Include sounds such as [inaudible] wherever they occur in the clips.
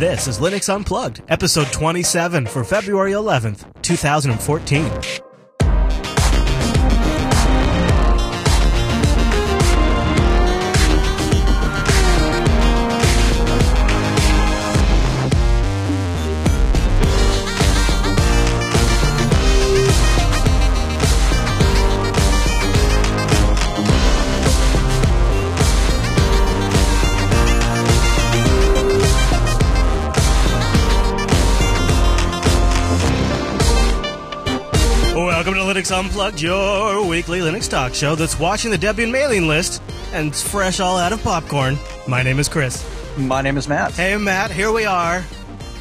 This is Linux Unplugged, episode 27 for February 11th, 2014. Linux Unplugged, your weekly Linux talk show that's watching the Debian mailing list and it's fresh all out of popcorn. My name is Chris. My name is Matt. Hey, Matt, here we are.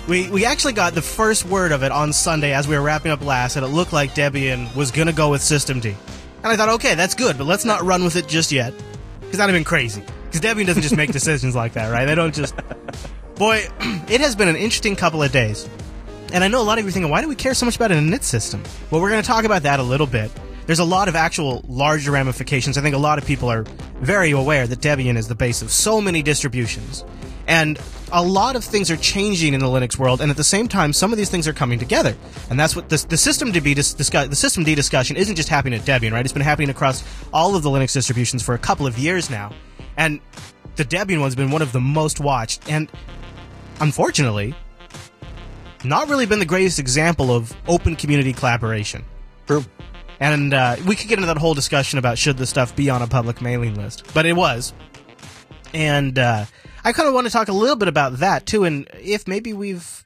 We, we actually got the first word of it on Sunday as we were wrapping up last, and it looked like Debian was going to go with Systemd. And I thought, okay, that's good, but let's not run with it just yet. Because that'd have been crazy. Because Debian doesn't just make [laughs] decisions like that, right? They don't just. [laughs] Boy, [clears throat] it has been an interesting couple of days. And I know a lot of you are thinking, why do we care so much about an init system? Well, we're going to talk about that a little bit. There's a lot of actual larger ramifications. I think a lot of people are very aware that Debian is the base of so many distributions. And a lot of things are changing in the Linux world, and at the same time, some of these things are coming together. And that's what the, the system dis- discuss, the system D discussion isn't just happening at Debian, right? It's been happening across all of the Linux distributions for a couple of years now. And the Debian one's been one of the most watched. And unfortunately, not really been the greatest example of open community collaboration. True. And uh, we could get into that whole discussion about should the stuff be on a public mailing list, but it was. And uh, I kind of want to talk a little bit about that too, and if maybe we've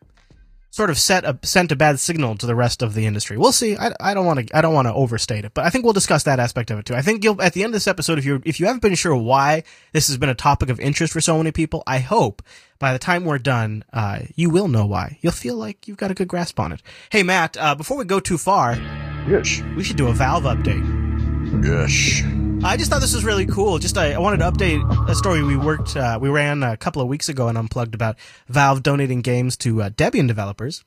sort of set a, sent a bad signal to the rest of the industry. We'll see. I, I don't want to I don't want to overstate it, but I think we'll discuss that aspect of it too. I think you'll at the end of this episode, if you if you haven't been sure why this has been a topic of interest for so many people, I hope by the time we're done, uh, you will know why. You'll feel like you've got a good grasp on it. Hey Matt, uh, before we go too far, Yes. we should do a Valve update. Yes. I just thought this was really cool. Just I, I wanted to update a story we worked, uh, we ran a couple of weeks ago and unplugged about Valve donating games to uh, Debian developers.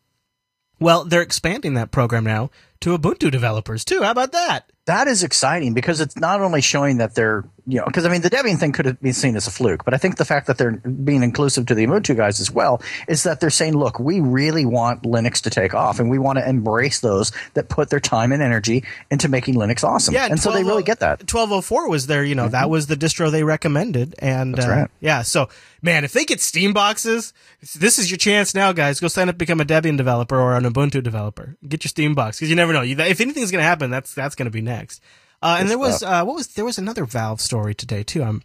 Well, they're expanding that program now to Ubuntu developers too. How about that? That is exciting because it's not only showing that they're, you know, because I mean, the Debian thing could have been seen as a fluke, but I think the fact that they're being inclusive to the Ubuntu guys as well is that they're saying, look, we really want Linux to take off and we want to embrace those that put their time and energy into making Linux awesome. Yeah, and so they really get that. 1204 was there, you know, that was the distro they recommended. And, That's uh, right. yeah, so, man, if they get Steam boxes, this is your chance now, guys. Go sign up, become a Debian developer or an Ubuntu developer. Get your Steam box, because you never know. If anything's going to happen, that's, that's going to be next. Uh, and there was, uh, what was, there was another Valve story today, too. Um,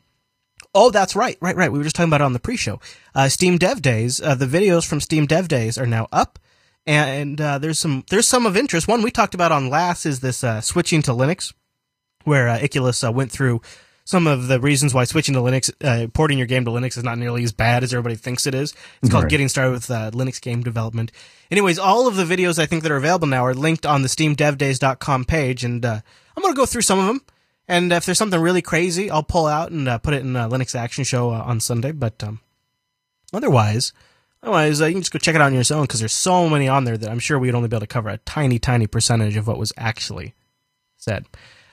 Oh, that's right, right, right. We were just talking about it on the pre-show. Uh, Steam Dev Days. Uh, the videos from Steam Dev Days are now up, and uh, there's some there's some of interest. One we talked about on last is this uh, switching to Linux, where uh, Icculus uh, went through some of the reasons why switching to Linux, uh, porting your game to Linux is not nearly as bad as everybody thinks it is. It's called Right. Getting Started with uh, Linux Game Development. Anyways, all of the videos I think that are available now are linked on the SteamDevDays.com page, and uh, I'm going to go through some of them. And if there's something really crazy, I'll pull out and uh, put it in a Linux Action Show uh, on Sunday. But um, otherwise, otherwise uh, you can just go check it out on your own because there's so many on there that I'm sure we'd only be able to cover a tiny, tiny percentage of what was actually said.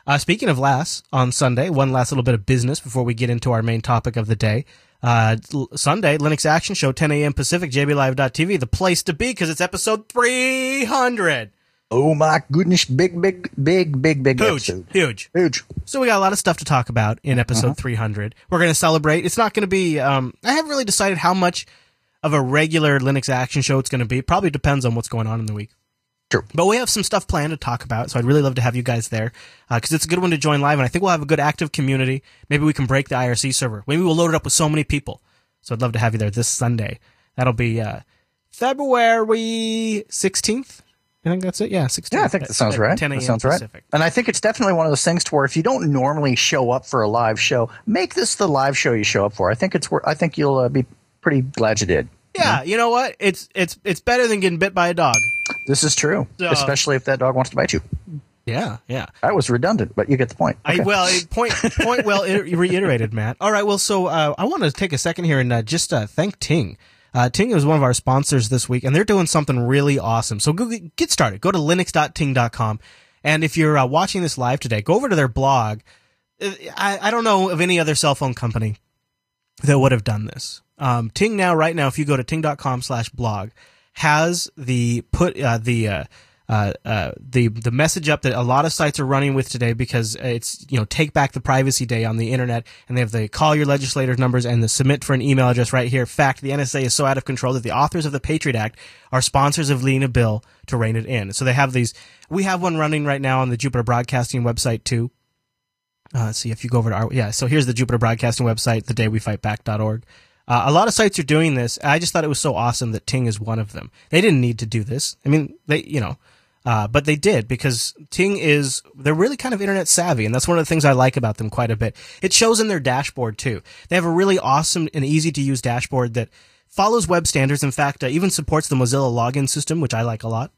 Uh, speaking of last on Sunday, one last little bit of business before we get into our main topic of the day. Uh, l- Sunday, Linux Action Show, 10 a.m. Pacific, JBLive.tv, the place to be because it's episode 300. Oh my goodness. Big, big, big, big, big Huge, episode. huge. Huge. So we got a lot of stuff to talk about in episode 300. We're going to celebrate. It's not going to be, um, I haven't really decided how much of a regular Linux action show it's going to be. Probably depends on what's going on in the week. True. But we have some stuff planned to talk about, so I'd really love to have you guys there because it's a good one to join live, and I think we'll have a good active community. Maybe we can break the IRC server. Maybe we'll load it up with so many people. So I'd love to have you there this Sunday. That'll be uh, February 16th. I think that's it. Yeah, 16th. Yeah, I think that sounds At right. 10 a.m. Sounds right. And I think it's definitely one of those things to where if you don't normally show up for a live show, make this the live show you show up for. I think it's wor- I think you'll uh, be pretty glad you did. Yeah, you know what? It's it's it's better than getting bit by a dog. This is true, So- especially if that dog wants to bite you. Yeah, yeah. That was redundant, but you get the point. I well, it- point point well reiterated, Matt. All right, well, so uh, I want to take a second here and uh, just uh, thank Ting. Uh, Ting is one of our sponsors this week, and they're doing something really awesome. So go, get started. Go to linux.ting.com, and if you're uh, watching this live today, go over to their blog. Uh, I, I don't know of any other cell phone company that would have done this. Um, Ting now, right now, if you go to ting.com slash blog, has the put uh, the uh, uh, uh, the the message up that a lot of sites are running with today because it's you know take back the privacy day on the internet and they have the call your legislators numbers and the submit for an email address right here. Fact: the NSA is so out of control that the authors of the Patriot Act are sponsors of leading a bill to rein it in. So they have these. We have one running right now on the Jupiter Broadcasting website too. Uh, see if you go over to our yeah. So here's the Jupiter Broadcasting website, thedaywefightback.org. Uh, a lot of sites are doing this. I just thought it was so awesome that Ting is one of them. They didn't need to do this. I mean, they you know uh, but they did because Ting is, they're really kind of internet savvy. And that's one of the things I like about them quite a bit. It shows in their dashboard too. They have a really awesome and easy to use dashboard that follows web standards. In fact, uh, even supports the Mozilla login system, which I like a lot.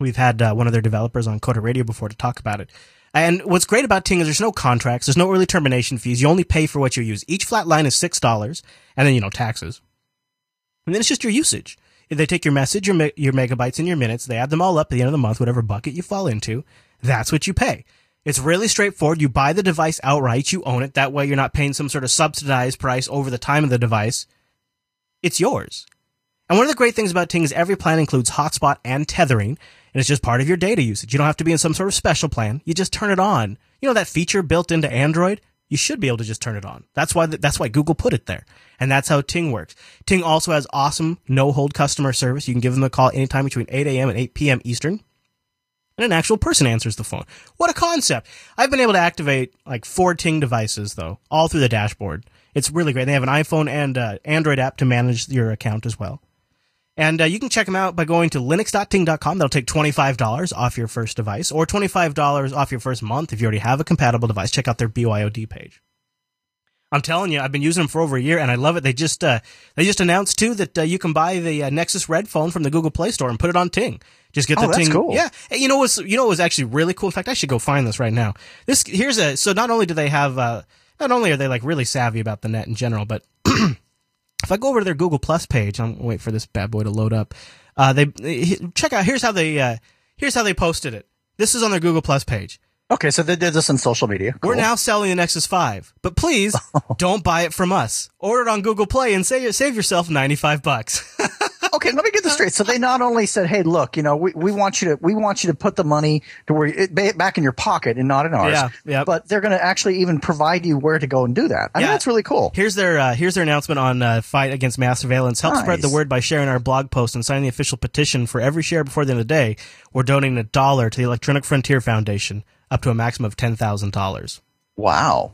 We've had uh, one of their developers on Coder Radio before to talk about it. And what's great about Ting is there's no contracts, there's no early termination fees. You only pay for what you use. Each flat line is $6 and then, you know, taxes. And then it's just your usage. If they take your message, your, me- your megabytes, and your minutes. They add them all up at the end of the month, whatever bucket you fall into. That's what you pay. It's really straightforward. You buy the device outright. You own it. That way you're not paying some sort of subsidized price over the time of the device. It's yours. And one of the great things about Ting is every plan includes hotspot and tethering, and it's just part of your data usage. You don't have to be in some sort of special plan. You just turn it on. You know that feature built into Android? You should be able to just turn it on. That's why, that's why Google put it there. And that's how Ting works. Ting also has awesome no hold customer service. You can give them a call anytime between 8 a.m. and 8 p.m. Eastern. And an actual person answers the phone. What a concept. I've been able to activate like four Ting devices though, all through the dashboard. It's really great. They have an iPhone and uh, Android app to manage your account as well. And uh, you can check them out by going to linux.ting.com. That'll take $25 off your first device or $25 off your first month if you already have a compatible device. Check out their BYOD page. I'm telling you, I've been using them for over a year and I love it. They just, uh, they just announced too that uh, you can buy the uh, Nexus Red phone from the Google Play Store and put it on Ting. Just get oh, the that's Ting. Cool. Yeah. Hey, you know what's, you know what was actually really cool? In fact, I should go find this right now. This, here's a, so not only do they have, uh, not only are they like really savvy about the net in general, but [clears throat] if I go over to their Google Plus page, I'm wait for this bad boy to load up. Uh, they check out. Here's how they. Uh, here's how they posted it. This is on their Google Plus page. Okay, so they did this on social media. Cool. We're now selling the Nexus 5, but please [laughs] don't buy it from us. Order it on Google Play and save, save yourself 95 bucks. [laughs] okay, let me get this straight. So they not only said, "Hey, look, you know, we, we want you to we want you to put the money to where it back in your pocket and not in ours." Yeah, yeah. But they're going to actually even provide you where to go and do that. I yeah. mean, that's really cool. Here's their uh, here's their announcement on uh, fight against mass surveillance. Help nice. spread the word by sharing our blog post and signing the official petition for every share before the end of the day. We're donating a dollar to the Electronic Frontier Foundation up to a maximum of $10,000. Wow.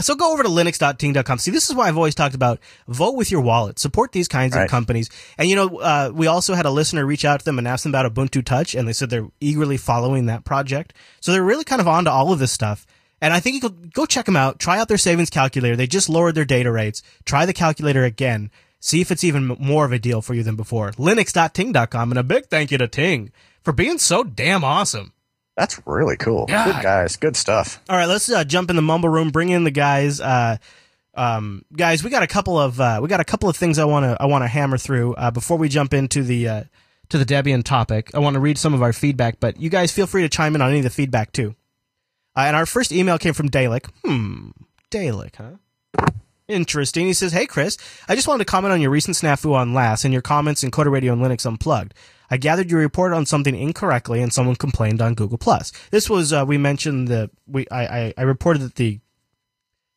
So go over to linux.ting.com. See, this is why I've always talked about vote with your wallet. Support these kinds right. of companies. And you know, uh, we also had a listener reach out to them and ask them about Ubuntu Touch, and they said they're eagerly following that project. So they're really kind of on to all of this stuff. And I think you could go check them out. Try out their savings calculator. They just lowered their data rates. Try the calculator again. See if it's even more of a deal for you than before. Linux.ting.com. And a big thank you to Ting for being so damn awesome. That's really cool. God. Good guys. Good stuff. All right, let's uh, jump in the mumble room. Bring in the guys. Uh, um, guys, we got a couple of uh, we got a couple of things I want to I want to hammer through uh, before we jump into the uh, to the Debian topic. I want to read some of our feedback, but you guys feel free to chime in on any of the feedback too. Uh, and our first email came from Dalek. Hmm, Dalek, huh? Interesting. He says, "Hey Chris, I just wanted to comment on your recent snafu on LAS and your comments in Coder Radio and Linux Unplugged. I gathered you reported on something incorrectly and someone complained on Google Plus. This was uh, we mentioned that we I, I, reported that the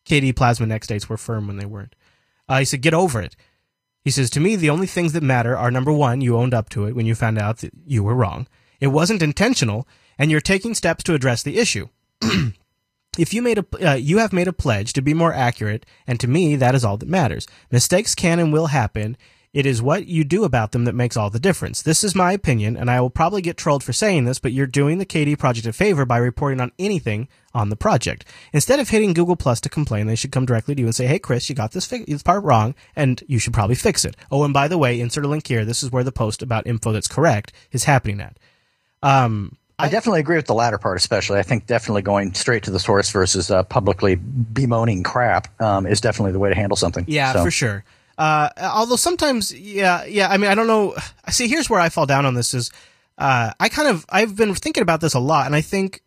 KDE Plasma Next dates were firm when they weren't. Uh, he said, "Get over it." He says, "To me, the only things that matter are number one, you owned up to it when you found out that you were wrong. It wasn't intentional, and you're taking steps to address the issue." [clears throat] if you made a uh, you have made a pledge to be more accurate and to me that is all that matters mistakes can and will happen it is what you do about them that makes all the difference. This is my opinion, and I will probably get trolled for saying this, but you're doing the KDE project a favor by reporting on anything on the project. Instead of hitting Google Plus to complain, they should come directly to you and say, hey, Chris, you got this, fi- this part wrong, and you should probably fix it. Oh, and by the way, insert a link here. This is where the post about info that's correct is happening at. Um, I, definitely agree with the latter part, especially. I think definitely going straight to the source versus uh, publicly bemoaning crap um, is definitely the way to handle something. Yeah, so. for sure. Uh, although sometimes, yeah, yeah. I mean, I don't know. See, here's where I fall down on this: is uh, I kind of I've been thinking about this a lot, and I think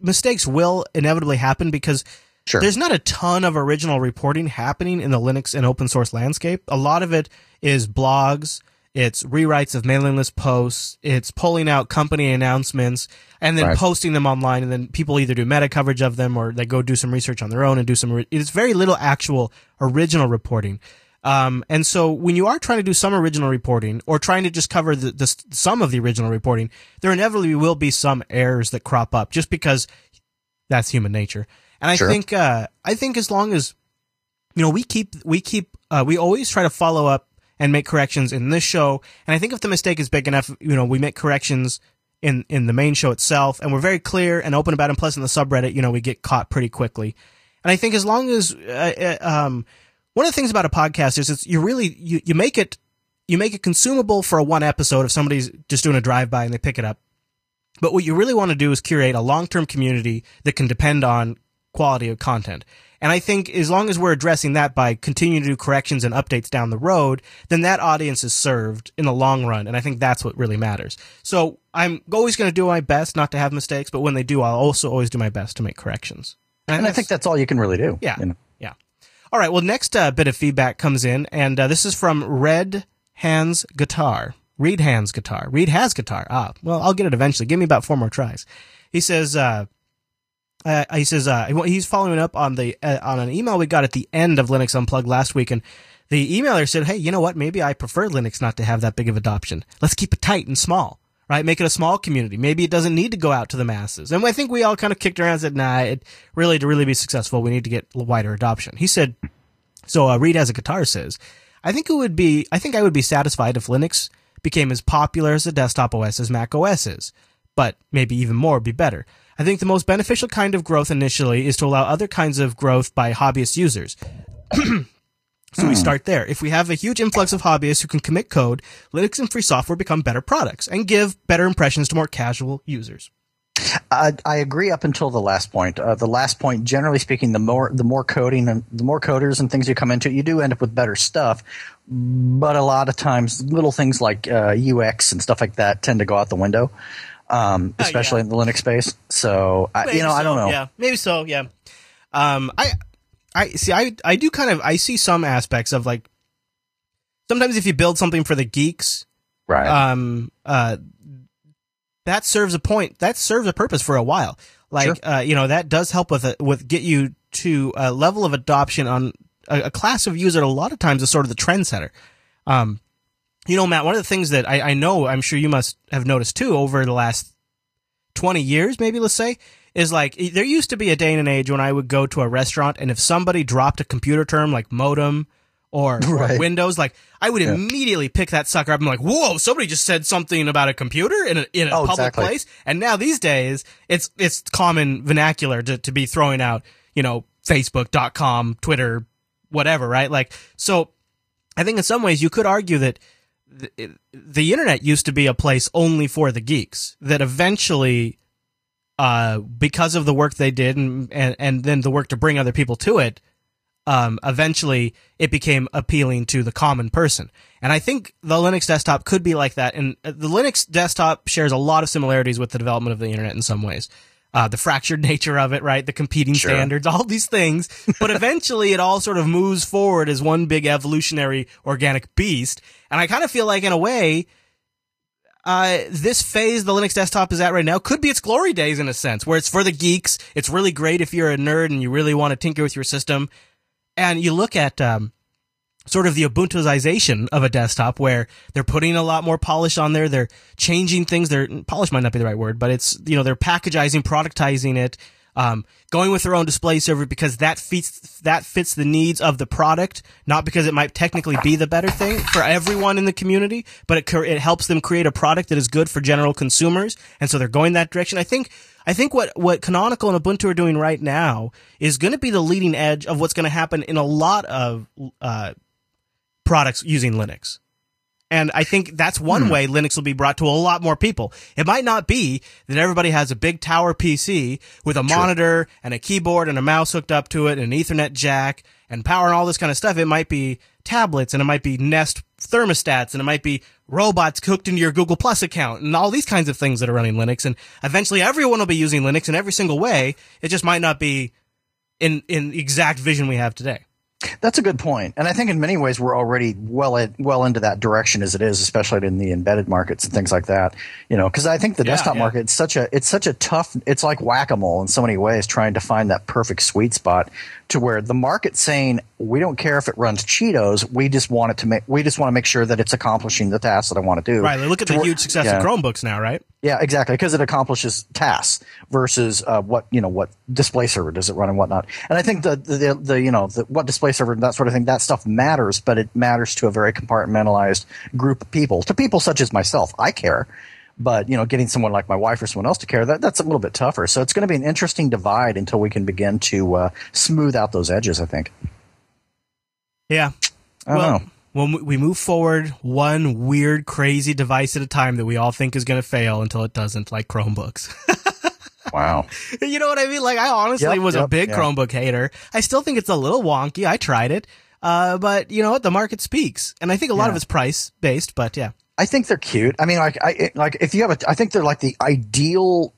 mistakes will inevitably happen because Sure. there's not a ton of original reporting happening in the Linux and open source landscape. A lot of it is blogs, it's rewrites of mailing list posts, it's pulling out company announcements and then Right. posting them online and then people either do meta coverage of them or they go do some research on their own and do some re- it's very little actual original reporting. Um, and so when you are trying to do some original reporting or trying to just cover the, the some of the original reporting, there inevitably will be some errors that crop up just because that's human nature. And I Sure. think uh, I think as long as you know we keep we keep uh, we always try to follow up and make corrections in this show. And I think if the mistake is big enough, you know, we make corrections in in the main show itself, and we're very clear and open about it. And plus, in the subreddit, you know, we get caught pretty quickly. And I think as long as uh, uh, um, one of the things about a podcast is it's you really you, you make it you make it consumable for a one episode if somebody's just doing a drive by and they pick it up. But what you really want to do is curate a long term community that can depend on quality of content. And I think as long as we're addressing that by continuing to do corrections and updates down the road, then that audience is served in the long run. And I think that's what really matters. So I'm always going to do my best not to have mistakes, but when they do, I'll also always do my best to make corrections. And I think that's all you can really do. Yeah. you know. All right. Well, next uh, bit of feedback comes in, and uh, this is from Red Hands Guitar. Reed Hands Guitar. Reed has guitar. Ah, well, I'll get it eventually. Give me about four more tries. He says, uh, uh, he says, uh, he's following up on the, uh, on an email we got at the end of Linux Unplugged last week. And the emailer said, Hey, you know what? Maybe I prefer Linux not to have that big of adoption. Let's keep it tight and small, right? Make it a small community. Maybe it doesn't need to go out to the masses. And I think we all kind of kicked around and said, nah, it really, to really be successful, we need to get wider adoption. He said, so uh, Reed has a guitar says, I think it would be, I think I would be satisfied if Linux became as popular as a desktop OS as Mac OS is, but maybe even more would be better. I think the most beneficial kind of growth initially is to allow other kinds of growth by hobbyist users. [clears throat] so we start there. If we have a huge influx of hobbyists who can commit code, Linux and free software become better products and give better impressions to more casual users. I, I agree up until the last point. Uh, the last point, generally speaking, the more the more coding and the more coders and things you come into, you do end up with better stuff. But a lot of times, little things like uh, UX and stuff like that tend to go out the window, um, Oh, especially in the Linux space. So I, you know, I don't know. Yeah, maybe so. Yeah. Um, I, I see. I I do kind of. I see some aspects of like. Sometimes if you build something for the geeks, Right. um, uh, that serves a point. That serves a purpose for a while. Like, Sure. uh, you know, that does help with it, with get you to a level of adoption on a, a class of user. A lot of times is sort of the trendsetter. Um, you know, Matt, one of the things that I, I know, I'm sure you must have noticed too over the last 20 years, maybe let's say, is like there used to be a day and an age when I would go to a restaurant and if somebody dropped a computer term like modem or, [laughs] or Windows, like I would immediately pick that sucker up and like, whoa, somebody just said something about a computer in a, in a Oh, public exactly. place. And now these days it's, it's common vernacular to, to be throwing out, you know, Facebook.com, Twitter, whatever, right? Like, so I think in some ways you could argue that the, the internet used to be a place only for the geeks that eventually uh, because of the work they did and, and, and then the work to bring other people to it, um, eventually it became appealing to the common person. And I think the Linux desktop could be like that. And uh, the Linux desktop shares a lot of similarities with the development of the internet in some ways. Uh, the fractured [laughs] nature of it, right? The competing Sure. standards, all these things. But [laughs] eventually it all sort of moves forward as one big evolutionary organic beast. And I kind of feel like in a way, uh, this phase the Linux desktop is at right now could be its glory days in a sense, where it's for the geeks. It's really great if you're a nerd and you really want to tinker with your system. And you look at, um, sort of the Ubuntuization of a desktop where they're putting a lot more polish on there. They're changing things. They're polish might not be the right word, but it's, you know, they're packagizing, productizing it, um, going with their own display server because that fits, that fits the needs of the product, not because it might technically be the better thing for everyone in the community, but it, it helps them create a product that is good for general consumers. And so they're going that direction. I think, I think what, what Canonical and Ubuntu are doing right now is going to be the leading edge of what's going to happen in a lot of, uh, products using Linux. And I think that's one hmm. way Linux will be brought to a lot more people. It might not be that everybody has a big tower PC with a monitor and a keyboard and a mouse hooked up to it and an ethernet jack and power and all this kind of stuff. It might be tablets and it might be Nest thermostats and it might be robots hooked into your Google Plus account and all these kinds of things that are running Linux. And eventually everyone will be using Linux in every single way. It just might not be in in the exact vision we have today. That's a good point, and I think in many ways we're already well in, well into that direction as it is, especially in the embedded markets and things like that. You know, because I think the Yeah, desktop yeah. market it's such a it's such a tough. It's like whack a mole in so many ways, trying to find that perfect sweet spot to where the market's saying we don't care if it runs Cheetos, we just want it to make we just want to make sure that it's accomplishing the task that I want to do. Right. Look at the where- huge success yeah. of Chromebooks now, right? Yeah, exactly, because it accomplishes tasks versus uh, what you know what display server does it run and whatnot. And I think the the, the, you know the, what display server and that sort of thing that stuff matters, but it matters to a very compartmentalized group of people. To people such as myself, I care, but you know, getting someone like my wife or someone else to care that that's a little bit tougher. So it's going to be an interesting divide until we can begin to uh, smooth out those edges. I think. Yeah. I don't well, know. When we move forward, one weird, crazy device at a time that we all think is going to fail until it doesn't, like Chromebooks. [laughs] Wow. you know what I mean? Like, I honestly Yep, was a big yeah. Chromebook hater. I still think it's a little wonky. I tried it. Uh, but you know what? The market speaks. And I think a lot Yeah. of it's price based, but yeah. I think they're cute. I mean, like, I like if you have a, I think they're like the ideal,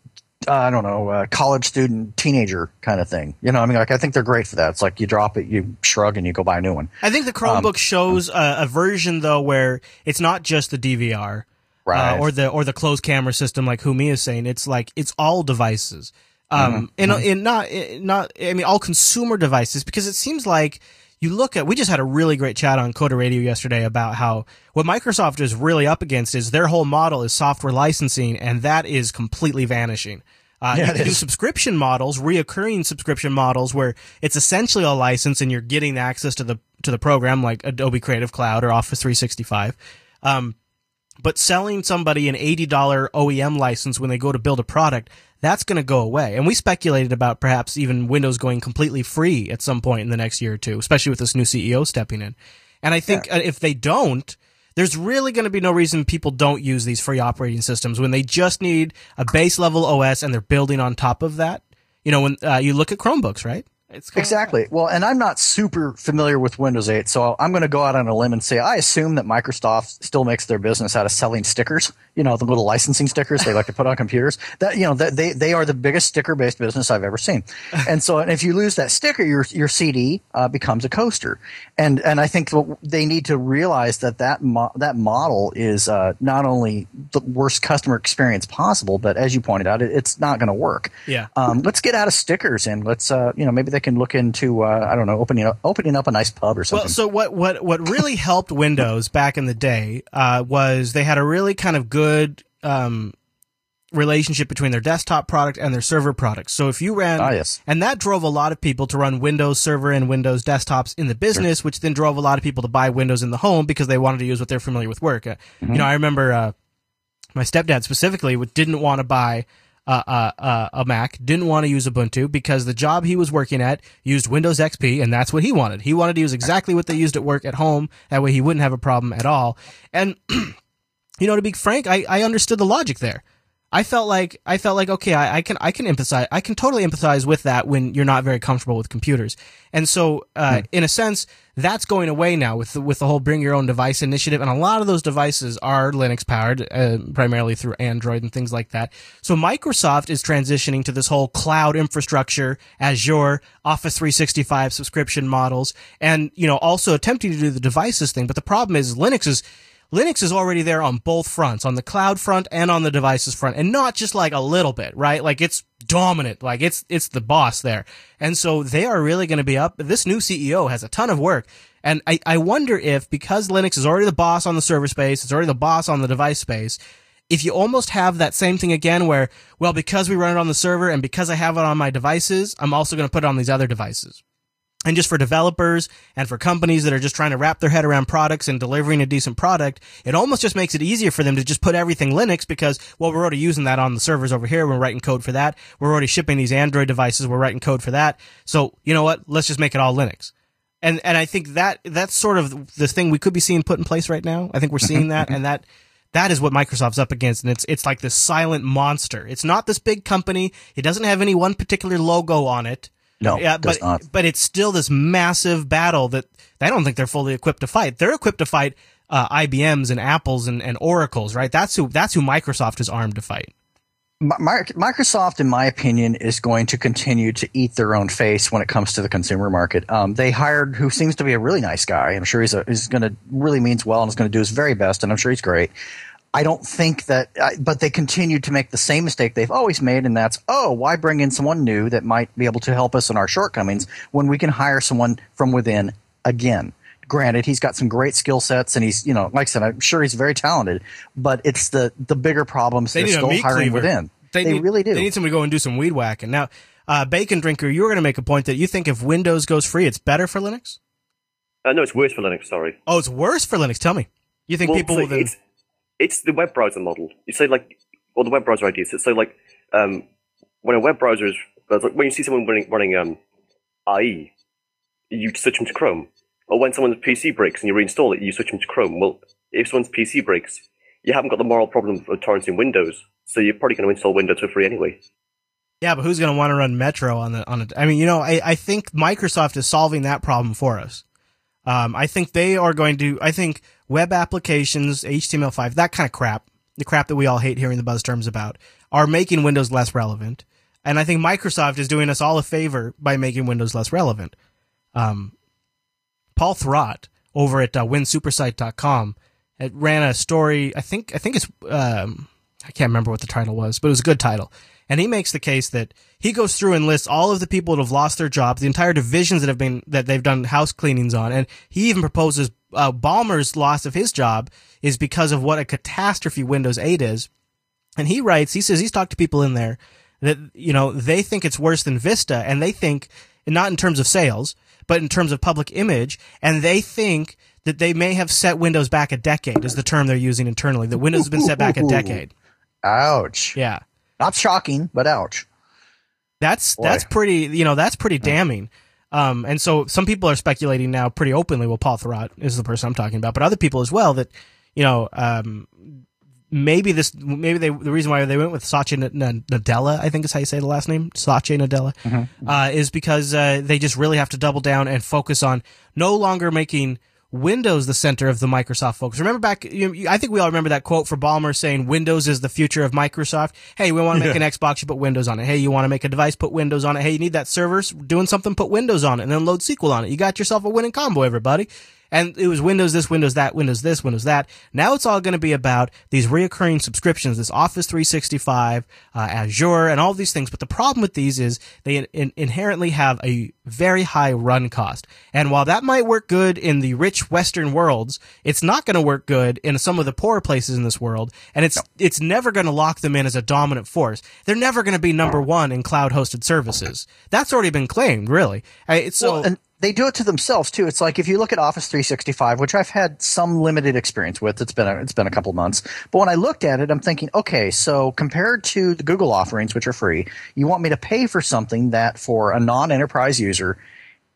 uh, I don't know, uh, college student, teenager kind of thing. You know, I mean, like, I think they're great for that. It's like you drop it, you shrug, and you go buy a new one. I think the Chromebook shows a, a version though where it's not just the DVR. Right. uh, or the or the closed camera system, like Humi is saying, it's like it's all devices, um, and, and not not I mean all consumer devices because it seems like you look at we just had a really great chat on Coder Radio yesterday about how what Microsoft is really up against is their whole model is software licensing, and that is completely vanishing. Uh, Yeah, you can do subscription models, reoccurring subscription models, where it's essentially a license and you're getting access to the to the program like Adobe Creative Cloud or Office 365. Um, but selling somebody an $80 OEM license when they go to build a product, that's going to go away. And we speculated about perhaps even Windows going completely free at some point in the next year or two, especially with this new CEO stepping in. And I think uh, if they don't, there's really going to be no reason people don't use these free operating systems when they just need a base level OS and they're building on top of that. You know, when uh, you look at Chromebooks, right? Exactly. Well, and I'm not super familiar with Windows 8, so I'm going to go out on a limb and say I assume that Microsoft still makes their business out of selling stickers. You know, the little licensing stickers they like to put on computers. That you know, that they they are the biggest sticker-based business I've ever seen. [laughs] And so, if you lose that sticker, your your CD uh, becomes a coaster. And and I think they need to realize that that mo- that model is uh, not only the worst customer experience possible, but as you pointed out, it, it's not going to work. Yeah. Um, let's get out of stickers and let's, uh, you know, maybe they can look into, uh, I don't know, opening up, opening up a nice pub or something. Well, so what what what really helped Windows back in the day uh, was they had a really kind of good um, relationship between their desktop product and their server product. So if you ran, Ah, yes. and that drove a lot of people to run Windows Server and Windows desktops in the business, which then drove a lot of people to buy Windows in the home because they wanted to use what they're familiar with work. Uh, Mm-hmm. You know, I remember uh, my stepdad specifically didn't want to buy. Uh, uh, uh, a Mac didn't want to use Ubuntu because the job he was working at used Windows XP, and that's what he wanted. He wanted to use exactly what they used at work at home. That way, he wouldn't have a problem at all. And [clears throat] you know, to be frank, I, I understood the logic there. I felt like I felt like okay, I, I can I can empathize I can totally empathize with that when you're not very comfortable with computers, and so uh, in a sense that's going away now with the, with the whole bring your own device initiative, and a lot of those devices are Linux powered, uh, primarily through Android and things like that. So Microsoft is transitioning to this whole cloud infrastructure, Azure, Office 365 subscription models, and you know also attempting to do the devices thing. But the problem is Linux is Linux is already there on both fronts, on the cloud front and on the devices front, and not just like a little bit, right? Like it's dominant, like it's it's the boss there. And so they are really going to be up. This new CEO has a ton of work. And I, I wonder if because Linux is already the boss on the server space, it's already the boss on the device space, if you almost have that same thing again where, well, because we run it on the server and because I have it on my devices, I'm also going to put it on these other devices. And just for developers and for companies that are just trying to wrap their head around products and delivering a decent product, it almost just makes it easier for them to just put everything Linux because, well, we're already using that on the servers over here. We're writing code for that. We're already shipping these Android devices. We're writing code for that. So, you know what? Let's just make it all Linux. And, and I think that, that's sort of the thing we could be seeing put in place right now. I think we're seeing that [laughs] and that, that is what Microsoft's up against. And it's, it's like this silent monster. It's not this big company. It doesn't have any one particular logo on it. No, yeah, but not. but it's still this massive battle that I don't think they're fully equipped to fight. They're equipped to fight uh, IBMs and Apples and, and Oracles, right? That's who that's who Microsoft is armed to fight. Microsoft, in my opinion, is going to continue to eat their own face when it comes to the consumer market. Um, they hired who seems to be a really nice guy. I'm sure he's, a, he's going to really means well and is going to do his very best, and I'm sure he's great. I don't think that, but they continue to make the same mistake they've always made, and that's, oh, why bring in someone new that might be able to help us in our shortcomings when we can hire someone from within again? Granted, he's got some great skill sets, and he's, you know, like I said, I'm sure he's very talented, but it's the the bigger problems they they're still hiring cleaver. within. They, they need, really do. They need someone to go and do some weed whacking. Now, uh, Bacon Drinker, you were going to make a point that you think if Windows goes free, it's better for Linux? Uh, no, it's worse for Linux, sorry. Oh, it's worse for Linux. Tell me. You think well, people so will then. It's, the web browser model. You say, like, or the web browser ideas. So, like, um, when a web browser is. Like, when you see someone running, running um, IE, you switch them to Chrome. Or when someone's PC breaks and you reinstall it, you switch them to Chrome. Well, if someone's PC breaks, you haven't got the moral problem of torrenting Windows, so you're probably going to install Windows for free anyway. Yeah, but who's going to want to run Metro on the on it? I mean, you know, I, I think Microsoft is solving that problem for us. Um, I think they are going to. I think web applications, HTML5, that kind of crap, the crap that we all hate hearing the buzz terms about, are making Windows less relevant. And I think Microsoft is doing us all a favor by making Windows less relevant. Um, Paul Thurrott over at uh, winsupersite.com it ran a story. I think I think it's um, I can't remember what the title was, but it was a good title. And he makes the case that he goes through and lists all of the people that have lost their jobs, the entire divisions that have been that they've done house cleanings on, and he even proposes uh, Ballmer's loss of his job is because of what a catastrophe Windows 8 is. And he writes, he says he's talked to people in there that you know they think it's worse than Vista, and they think not in terms of sales, but in terms of public image, and they think that they may have set Windows back a decade is the term they're using internally. That Windows has been set back a decade. [laughs] Ouch. Yeah. Not shocking, but ouch. That's Boy. that's pretty you know, that's pretty damning. Um, and so some people are speculating now pretty openly, well, Paul Thurrott is the person I'm talking about, but other people as well that, you know, um, maybe this, maybe they, the reason why they went with Satya Nadella, I think is how you say the last name, Satya Nadella, mm-hmm. uh, is because, uh, they just really have to double down and focus on no longer making Windows the center of the Microsoft focus. Remember back, you, I think we all remember that quote for Ballmer saying Windows is the future of Microsoft. Hey, we want to make yeah. an Xbox, you put Windows on it. Hey, you want to make a device, put Windows on it. Hey, you need that server doing something, put Windows on it and then load SQL on it. You got yourself a winning combo, everybody and it was Windows this, Windows that, Windows this, Windows that. Now it's all going to be about these reoccurring subscriptions, this Office 365, uh, Azure, and all these things. But the problem with these is they in- inherently have a very high run cost. And while that might work good in the rich Western worlds, it's not going to work good in some of the poorer places in this world. And it's, no. it's never going to lock them in as a dominant force. They're never going to be number one in cloud hosted services. That's already been claimed, really. I, so, well, and- they do it to themselves too. It's like if you look at Office 365, which I've had some limited experience with. It's been a, it's been a couple months, but when I looked at it, I'm thinking, okay, so compared to the Google offerings, which are free, you want me to pay for something that for a non-enterprise user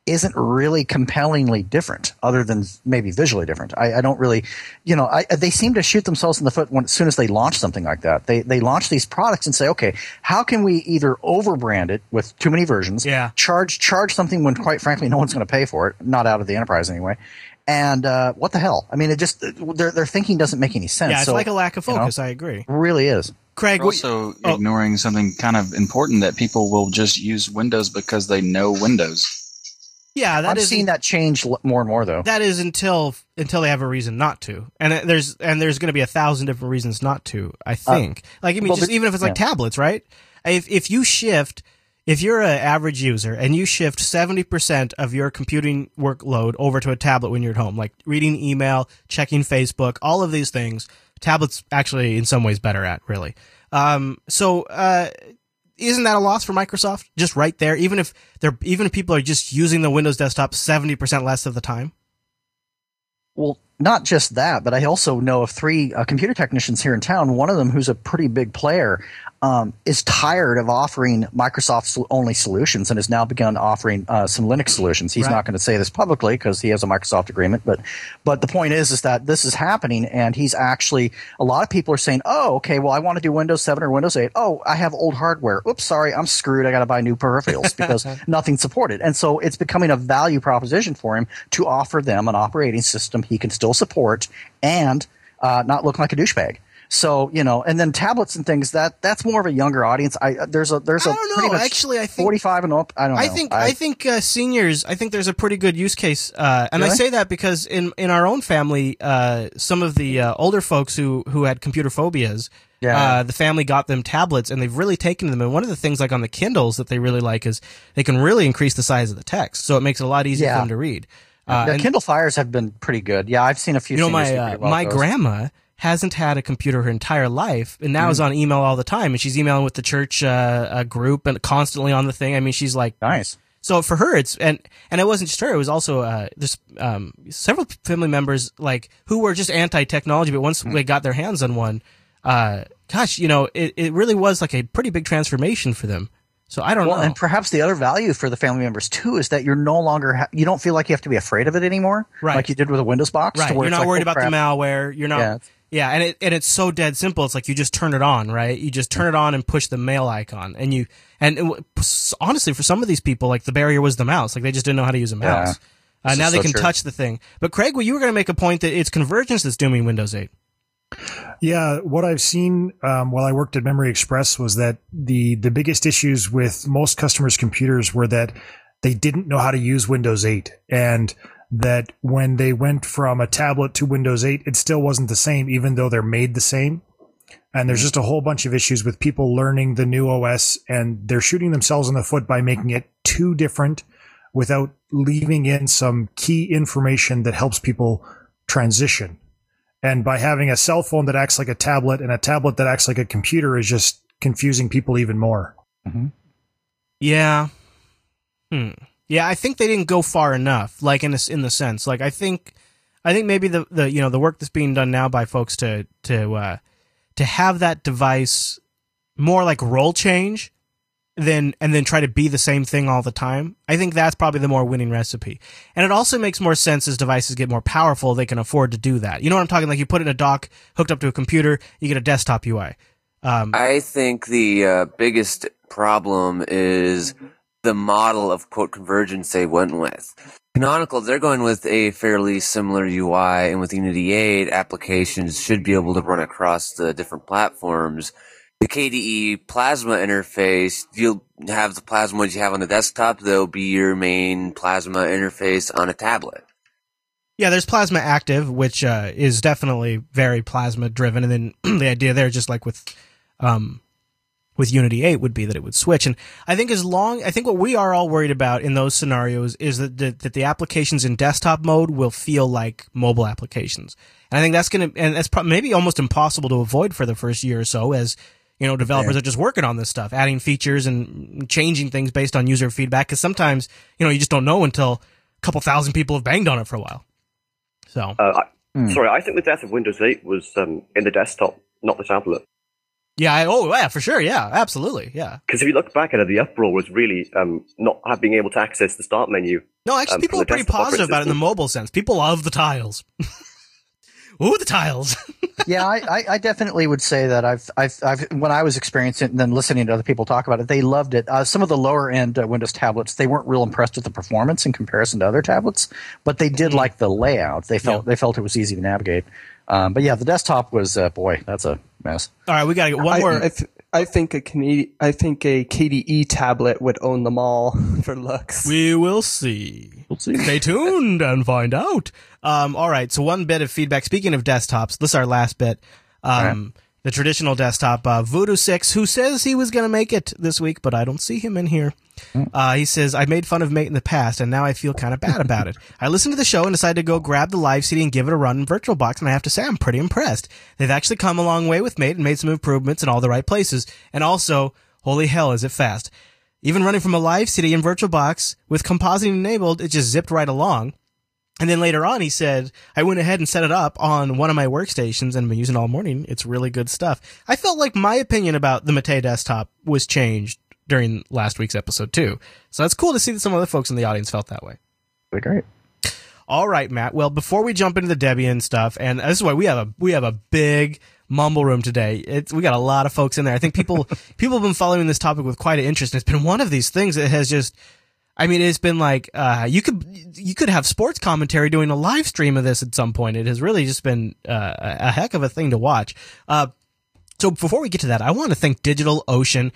isn't really compellingly different, other than maybe visually different. I, I don't really, you know, I, they seem to shoot themselves in the foot when, as soon as they launch something like that. They they launch these products and say, okay, how can we either overbrand it with too many versions, yeah. charge charge something when quite frankly no one's going to pay for it, not out of the enterprise anyway. And uh, what the hell? I mean, it just their their thinking doesn't make any sense. Yeah, it's so, like a lack of focus. You know, I agree. Really is. Craig, also oh. ignoring something kind of important that people will just use Windows because they know Windows. Yeah, that I'm seeing that change more and more though. That is until until they have a reason not to, and there's and there's going to be a thousand different reasons not to. I uh, think, uh, like I mean, well, just but, even if it's like yeah. tablets, right? If if you shift, if you're an average user and you shift seventy percent of your computing workload over to a tablet when you're at home, like reading email, checking Facebook, all of these things, tablets actually in some ways better at really. Um, so uh, isn't that a loss for Microsoft? Just right there, even if they're even if people are just using the Windows desktop seventy percent less of the time. Well, not just that, but I also know of three uh, computer technicians here in town. One of them, who's a pretty big player, um, is tired of offering Microsoft only solutions and has now begun offering uh, some Linux solutions. He's right. not going to say this publicly because he has a Microsoft agreement, but but the point is is that this is happening, and he's actually a lot of people are saying, oh, okay, well, I want to do Windows 7 or Windows 8. Oh, I have old hardware. Oops, sorry, I'm screwed. I got to buy new peripherals because [laughs] nothing's supported, and so it's becoming a value proposition for him to offer them an operating system he can still support and uh, not look like a douchebag. So you know, and then tablets and things that that's more of a younger audience. I there's a there's a I don't know. Actually, I think 45 and up. I don't know. I think I, think uh, seniors. I think there's a pretty good use case, uh, and I say that because in in our own family, uh, some of the uh, older folks who who had computer phobias, Yeah. uh, the family got them tablets, and they've really taken them. And one of the things, like on the Kindles, that they really like is they can really increase the size of the text, so it makes it a lot easier Yeah. for them to read. Uh, the Kindle Fires have been pretty good. Yeah, I've seen a few. you know, my uh, well my those. grandma hasn't had a computer her entire life, and now is Mm. on email all the time, and she's emailing with the church uh, group and constantly on the thing. I mean, she's like Nice. so for her, it's and and it wasn't just her. It was also uh, there's um, several family members like who were just anti-technology, but once Mm. they got their hands on one, uh, gosh, you know, it, it really was like a pretty big transformation for them. So I don't Well, know. and perhaps the other value for the family members too is that you're no longer ha- you don't feel like you have to be afraid of it anymore, Right. Like you did with a Windows box. to right, where you're not like, worried oh, about crap. the malware. You're not. Yeah. Yeah. and it and it's so dead simple. It's like you just turn it on, right? You just turn it on and push the mail icon, and you and it, honestly, for some of these people, like the barrier was the mouse. Like they just didn't know how to use a mouse. Uh, now they so can true. touch the thing. But Craig, well, you were going to make a point that it's convergence that's dooming Windows 8. Yeah, what I've seen um, while I worked at Memory Express was that the the biggest issues with most customers' computers were that they didn't know how to use Windows 8, and that when they went from a tablet to Windows 8, it still wasn't the same, even though they're made the same. And there's just a whole bunch of issues with people learning the new OS, and they're shooting themselves in the foot by making it too different without leaving in some key information that helps people transition. And by having a cell phone that acts like a tablet and a tablet that acts like a computer is just confusing people even more. Yeah. Hmm. Yeah, I think they didn't go far enough. Like in this, in the sense, like I think, I think maybe the the you know the work that's being done now by folks to to uh, to have that device more like role change than and then try to be the same thing all the time. I think that's probably the more winning recipe. And it also makes more sense as devices get more powerful, they can afford to do that. You know what I'm talking? Like you put in a dock hooked up to a computer, you get a desktop UI. Um, I think the uh, biggest problem is the model of quote convergence they went with. Canonical, they're going with a fairly similar UI, and with Unity 8, applications should be able to run across the different platforms. The KDE Plasma interface, you'll have the Plasma ones you have on the desktop, they'll be your main Plasma interface on a tablet. Yeah, there's Plasma Active, which uh, is definitely very Plasma driven, and then [clears throat] the idea there, just like with um, with Unity 8, would be that it would switch. And I think as long, I think what we are all worried about in those scenarios is that that, that the applications in desktop mode will feel like mobile applications. And I think that's gonna, and that's pro- maybe almost impossible to avoid for the first year or so, as you know, developers are just working on this stuff, adding features and changing things based on user feedback. Because sometimes, you know, you just don't know until a couple thousand people have banged on it for a while. So Uh, I, Hmm. Sorry, I think the death of Windows 8 was um, in the desktop, not the tablet. Yeah, I, oh yeah, for sure, yeah, absolutely, yeah. Because if you look back at it, the uproar was really um, not ha- being able to access the start menu. No, actually, Um, people are pretty positive about it in the mobile sense. People love the tiles. [laughs] Ooh, the tiles. [laughs] yeah, I, I, I definitely would say that I've, I've, I've, when I was experiencing it and then listening to other people talk about it, they loved it. Uh, some of the lower end uh, Windows tablets, they weren't real impressed with the performance in comparison to other tablets, but they did like the layout. They felt, Mm-hmm. Yeah. they felt it was easy to navigate. Um, but yeah, the desktop was, uh, boy, that's a mess. All right, we gotta get one I, more. I, th- I think a Canadian, I think a KDE tablet would own them all [laughs] for looks. we will see. We'll see. Stay tuned and find out. Um, all right, so one bit of feedback. Speaking of desktops, this is our last bit. Um, the traditional desktop, uh, Voodoo Six, who says he was going to make it this week, but I don't see him in here. Uh, he says, I made fun of Mate in the past, and now I feel kind of bad about it. I listened to the show and decided to go grab the live CD and give it a run in VirtualBox, and I have to say I'm pretty impressed. They've actually come a long way with Mate and made some improvements in all the right places. And also, holy hell, is it fast. Even running from a live CD in VirtualBox with compositing enabled, it just zipped right along. And then later on, he said, I went ahead and set it up on one of my workstations and been using it all morning. It's really good stuff. I felt like my opinion about the Mate desktop was changed during last week's episode too. So it's cool to see that some other folks in the audience felt that way. Great. All right, Matt. Well, before we jump into the Debian stuff, and this is why we have a we have a big mumble room today. It's we got a lot of folks in there. I think people [laughs] people have been following this topic with quite an interest. It's been one of these things that has just. I mean, it's been like uh, you could you could have sports commentary doing a live stream of this at some point. It has really just been uh, a heck of a thing to watch. Uh, So before we get to that, I want to thank DigitalOcean,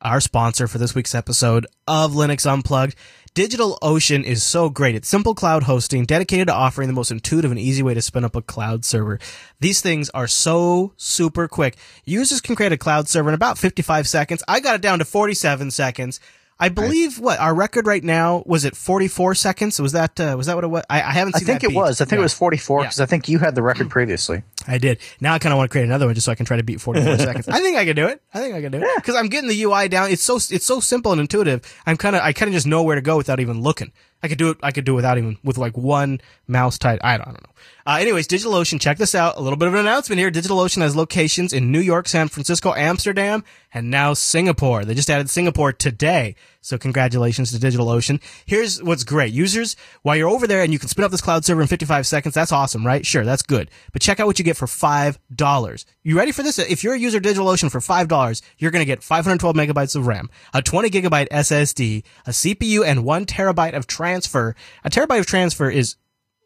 our sponsor for this week's episode of Linux Unplugged. DigitalOcean is so great. It's simple cloud hosting dedicated to offering the most intuitive and easy way to spin up a cloud server. These things are so super quick. Users can create a cloud server in about 55 seconds. I got it down to 47 seconds. I believe what our record right now was it 44 seconds. Was that uh, was that what it was? I, I haven't. I think it beat. was. I think Yeah. it was 44 Yeah. because I think you had the record previously. I did. Now I kind of want to create another one just so I can try to beat 44 [laughs] seconds. I think I can do it. I think I can do it because I'm getting the UI down. It's so it's so simple and intuitive. I'm kind of I kind of just know where to go without even looking. I could do it. I could do it without even with like one mouse type. I don't, I don't know. Uh, anyways, DigitalOcean, check this out. A little bit of an announcement here. DigitalOcean has locations in New York, San Francisco, Amsterdam, and now Singapore. They just added Singapore today. So congratulations to DigitalOcean. Here's what's great. Users, while you're over there and you can spin up this cloud server in 55 seconds, that's awesome, right? Sure, that's good. But check out what you get for $5. You ready for this? If you're a user DigitalOcean for $5, you're going to get 512 megabytes of RAM, a 20 gigabyte SSD, a CPU, and one terabyte of transfer. A terabyte of transfer is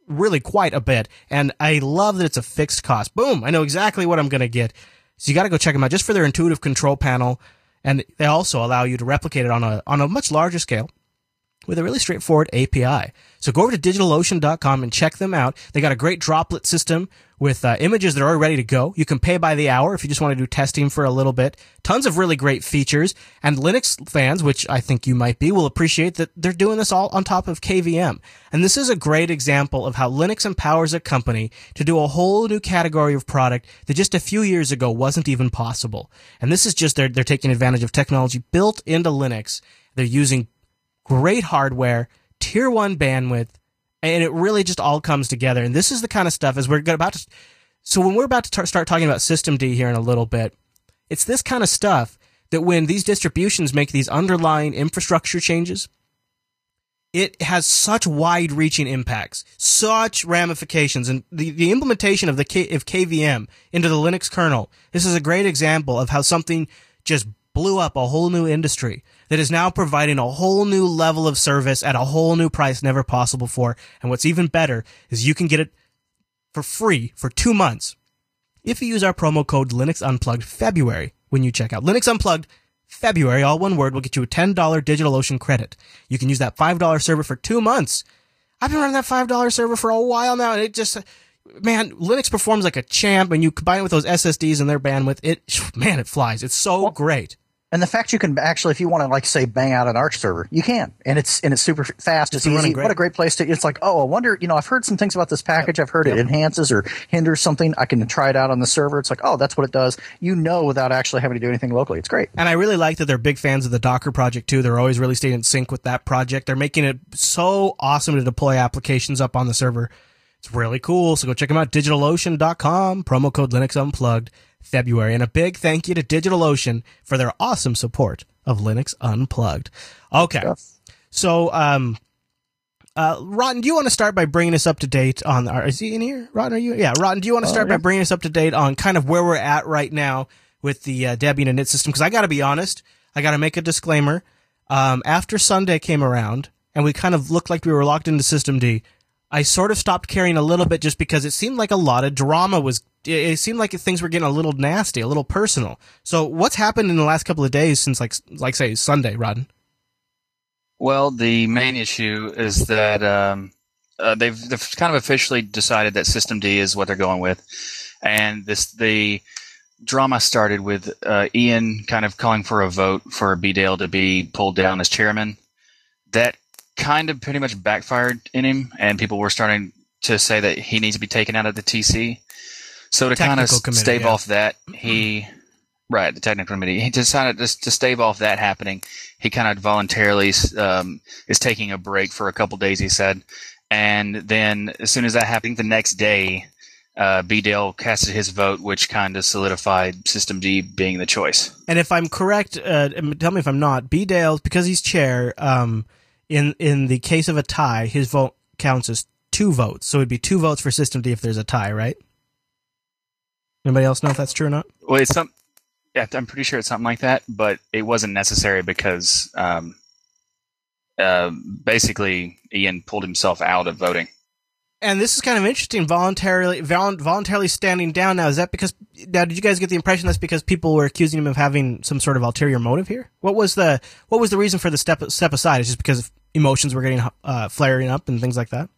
really quite a bit. And I love that it's a fixed cost. Boom. I know exactly what I'm going to get. So you got to go check them out just for their intuitive control panel. And they also allow you to replicate it on a, on a much larger scale with a really straightforward API. So go over to digitalocean.com and check them out. They got a great droplet system with uh, images that are already ready to go. You can pay by the hour if you just want to do testing for a little bit. Tons of really great features. And Linux fans, which I think you might be, will appreciate that they're doing this all on top of KVM. And this is a great example of how Linux empowers a company to do a whole new category of product that just a few years ago wasn't even possible. And this is just they're, they're taking advantage of technology built into Linux. They're using great hardware, tier one bandwidth, and it really just all comes together. And this is the kind of stuff as we're about to. So when we're about to tar- start talking about System D here in a little bit, it's this kind of stuff that when these distributions make these underlying infrastructure changes, it has such wide-reaching impacts, such ramifications, and the, the implementation of the K, of KVM into the Linux kernel. This is a great example of how something just blew up a whole new industry that is now providing a whole new level of service at a whole new price never possible before. And what's even better is you can get it for free for two months if you use our promo code Linux Unplugged February when you check out. Linux Unplugged February, all one word, will get you a $10 DigitalOcean credit. You can use that $5 server for two months. I've been running that $5 server for a while now, and it just, man, Linux performs like a champ, and you combine it with those SSDs and their bandwidth, it, man, it flies. It's so great. And the fact you can actually, if you want to, like, say, bang out an Arch server, you can, and it's and it's super fast. It's, It's easy. What a great place to. It's like, oh, I wonder. You know, I've heard some things about this package. I've heard it enhances or hinders something. I can try it out on the server. It's like, oh, that's what it does. You know, without actually having to do anything locally. It's great. And I really like that they're big fans of the Docker project too. They're always really staying in sync with that project. They're making it so awesome to deploy applications up on the server. It's really cool. So go check them out. DigitalOcean.com, promo code Linux Unplugged, February. And a big thank you to DigitalOcean for their awesome support of Linux Unplugged. Okay. So, um, uh, Rotten, do you want to start by bringing us up to date on? Are, is he in here? Rotten, are you? Yeah, Rotten, do you want to start by bringing us up to date on kind of where we're at right now with the uh, Debian Init system? Because I got to be honest, I got to make a disclaimer. Um, after Sunday came around and we kind of looked like we were locked into System D, I sort of stopped caring a little bit just because it seemed like a lot of drama was. It seemed like things were getting a little nasty, a little personal. So, what's happened in the last couple of days since, like, like say Sunday, Rodden? Well, the main issue is that um, uh, they've, they've kind of officially decided that System D is what they're going with, and this the drama started with uh, Ian kind of calling for a vote for Bdale to be pulled down as chairman. That kind of pretty much backfired in him, and people were starting to say that he needs to be taken out of the TC. So to kind of stave yeah. off that, [clears throat] he right the technical committee he decided to, to stave off that happening. He kind of voluntarily um, is taking a break for a couple days. He said, and then as soon as that happened, the next day, uh, Bdale casted his vote, which kind of solidified System D being the choice. And if I'm correct, uh, tell me if I'm not. Bdale, because he's chair, um, in in the case of a tie, his vote counts as two votes. So it'd be two votes for System D if there's a tie, right? Anybody else know if that's true or not? Well, it's some. Yeah, I'm pretty sure it's something like that, but it wasn't necessary because um, uh, basically Ian pulled himself out of voting. And this is kind of interesting. Voluntarily, vol- voluntarily standing down now. Is that because? Now, did you guys get the impression that's because people were accusing him of having some sort of ulterior motive here? What was the What was the reason for the step step aside? Is just because emotions were getting uh, flaring up and things like that?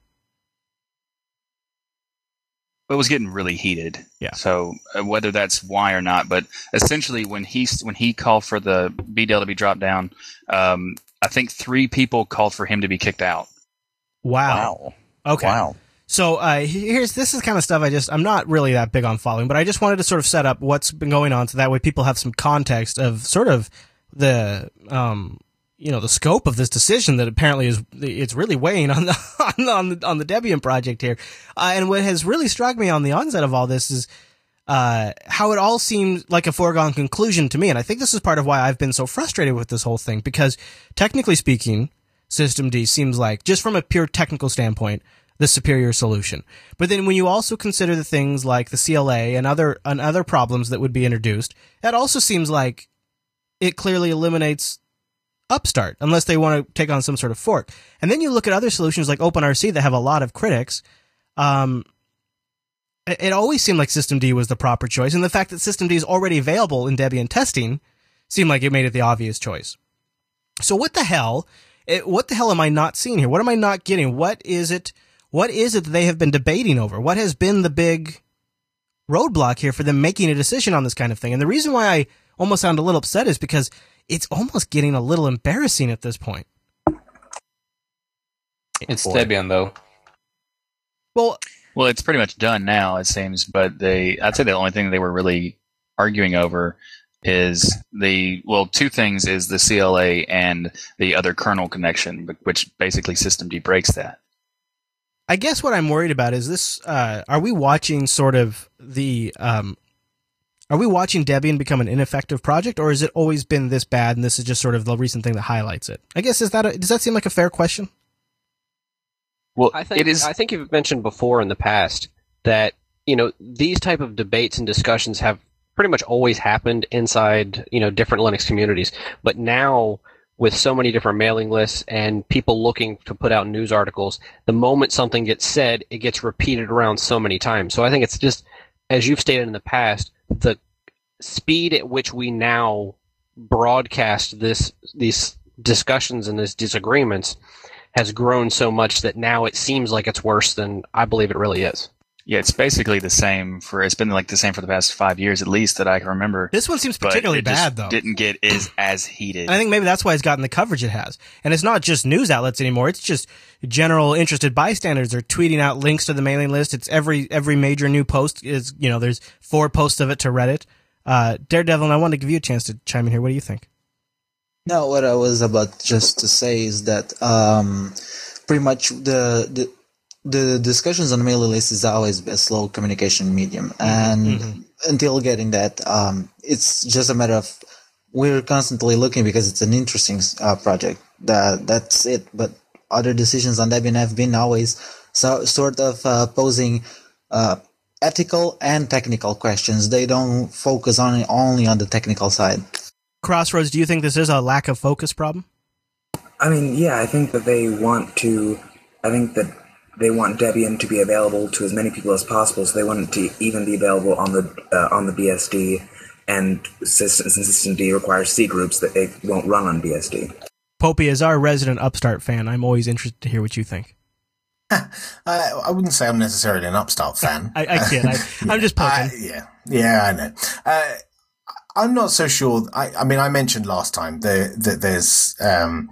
It was getting really heated. Yeah. So uh, whether that's why or not, but essentially when he when he called for the Bdale to be dropped down, um, I think three people called for him to be kicked out. Wow. Wow. Okay. Wow. So uh, here's this is kind of stuff I just I'm not really that big on following, but I just wanted to sort of set up what's been going on so that way people have some context of sort of the um you know the scope of this decision that apparently is it's really weighing on the [laughs] on the on the, on the Debian project here. Uh, and what has really struck me on the onset of all this is uh, how it all seemed like a foregone conclusion to me. And I think this is part of why I've been so frustrated with this whole thing because technically speaking, System D seems like just from a pure technical standpoint the superior solution. But then when you also consider the things like the CLA and other and other problems that would be introduced, that also seems like it clearly eliminates Upstart unless they want to take on some sort of fork. And then you look at other solutions like OpenRC that have a lot of critics. Um, it, always seemed like System D was the proper choice, and the fact that System D is already available in Debian testing seemed like it made it the obvious choice. So what the hell? It, what the hell am I not seeing here? What am I not getting? What is it? What is it that they have been debating over? What has been the big roadblock here for them making a decision on this kind of thing? And the reason why I almost sound a little upset is because it's almost getting a little embarrassing at this point. It's Boy. Debian though. Well, Well, it's pretty much done now, it seems. But they, I'd say the only thing they were really arguing over is the well, two things is the CLA and the other kernel connection, which basically System breaks that. I guess what I'm worried about is this: uh, Are we watching sort of the? Um, are we watching Debian become an ineffective project, or has it always been this bad, and this is just sort of the recent thing that highlights it? I guess is that a, does that seem like a fair question? Well, I think it is. I think you've mentioned before in the past that you know these type of debates and discussions have pretty much always happened inside you know different Linux communities, but now with so many different mailing lists and people looking to put out news articles, the moment something gets said, it gets repeated around so many times. So I think it's just as you've stated in the past, the speed at which we now broadcast this these discussions and these disagreements has grown so much that now it seems like it's worse than I believe it really is. yeah, it's basically the same for. It's been like the same for the past five years at least that I can remember. This one seems but particularly it just bad, though. Didn't get is as heated. And I think maybe that's why it's gotten the coverage it has. And it's not just news outlets anymore. It's just general interested bystanders are tweeting out links to the mailing list. It's every every major new post is you know there's four posts of it to Reddit. Uh, Daredevil, and I want to give you a chance to chime in here. What do you think? No, what I was about just to say is that um, pretty much the, the the discussions on the mailing list is always a slow communication medium, and until getting that, um, it's just a matter of we're constantly looking because it's an interesting uh, project. That that's it. But other decisions on Debian have been always so, sort of uh, posing uh, ethical and technical questions. They don't focus on only on the technical side. Crossroads, do you think this is a lack of focus problem? I mean, yeah, I think that they want to. I think that they want Debian to be available to as many people as possible, so they want it to even be available on the uh, on the BSD. And System, since System D requires C groups, that it won't run on BSD. Popey, as our resident Upstart fan, I'm always interested to hear what you think. [laughs] Uh, I wouldn't say I'm necessarily an upstart fan. [laughs] I, I kid. I, [laughs] I'm just poking. Uh, yeah, yeah, I know. Uh, I'm not so sure. I, I mean, I mentioned last time that that there's um,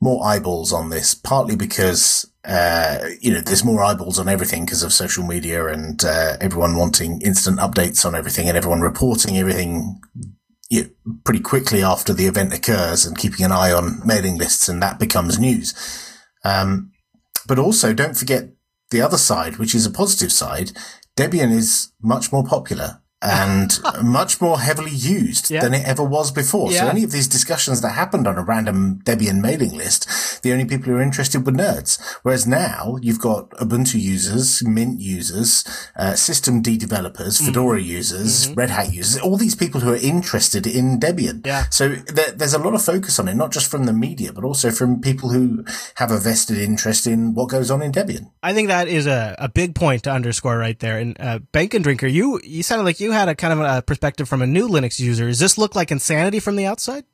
more eyeballs on this, partly because uh, you know there's more eyeballs on everything because of social media and uh, everyone wanting instant updates on everything and everyone reporting everything you know, pretty quickly after the event occurs and keeping an eye on mailing lists, and that becomes news. Um, but also, don't forget the other side, which is a positive side. Debian is much more popular. And [laughs] much more heavily used Yeah. than it ever was before. So any of these discussions that happened on a random Debian mailing list, the only people who are interested were nerds. Whereas now you've got Ubuntu users, Mint users, uh, System D developers, Mm-hmm. Fedora users, Red Hat users, all these people who are interested in Debian. Yeah. So there, there's a lot of focus on it, not just from the media, but also from people who have a vested interest in what goes on in Debian. I think that is a, a big point to underscore right there. And uh, Bacon Drinker, you you sounded like you had a kind of a perspective from a new Linux user. Does this look like insanity from the outside?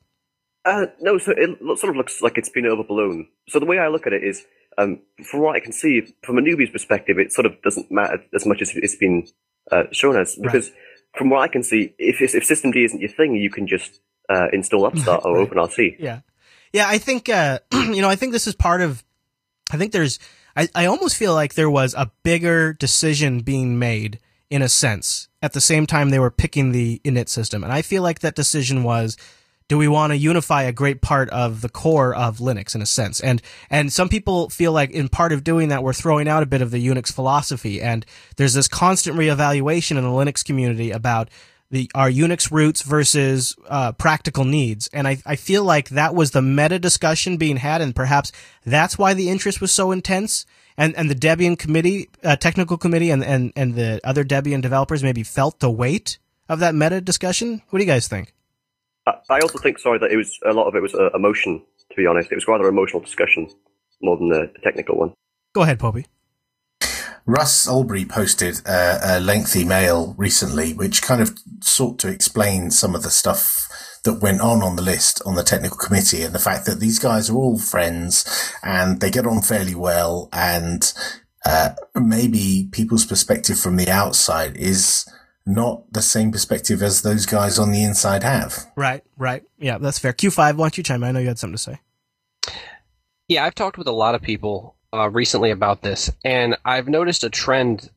Uh, no, so it sort of looks like it's been overblown. So the way I look at it is, um, from what I can see, from a newbie's perspective, it sort of doesn't matter as much as it's been uh, shown as. Because from what I can see, if if systemd isn't your thing, you can just uh, install [laughs] Upstart or OpenRC. Yeah. Yeah, I think uh [clears throat] you know, I think this is part of I think there's I, I almost feel like there was a bigger decision being made in a sense at the same time they were picking the init system. And I feel like that decision was do we want to unify a great part of the core of Linux in a sense? And and some people feel like in part of doing that we're throwing out a bit of the Unix philosophy and there's this constant reevaluation in the Linux community about the our Unix roots versus uh, practical needs, and I, I feel like that was the meta discussion being had, and perhaps that's why the interest was so intense. And and the Debian committee, uh, technical committee, and, and and the other Debian developers maybe felt the weight of that meta discussion. What do you guys think? I, I also think, sorry, that it was a lot of it was uh, emotion. To be honest, it was rather emotional discussion more than the, the technical one. Go ahead, Popey. Russ Allbery posted a, a lengthy mail recently, which kind of sought to explain some of the stuff that went on on the list on the technical committee and the fact that these guys are all friends and they get on fairly well and uh, maybe people's perspective from the outside is not the same perspective as those guys on the inside have. Right, right, yeah, that's fair. Q five, why don't you chime in? I know you had something to say. Yeah, I've talked with a lot of people uh, recently about this, and I've noticed a trend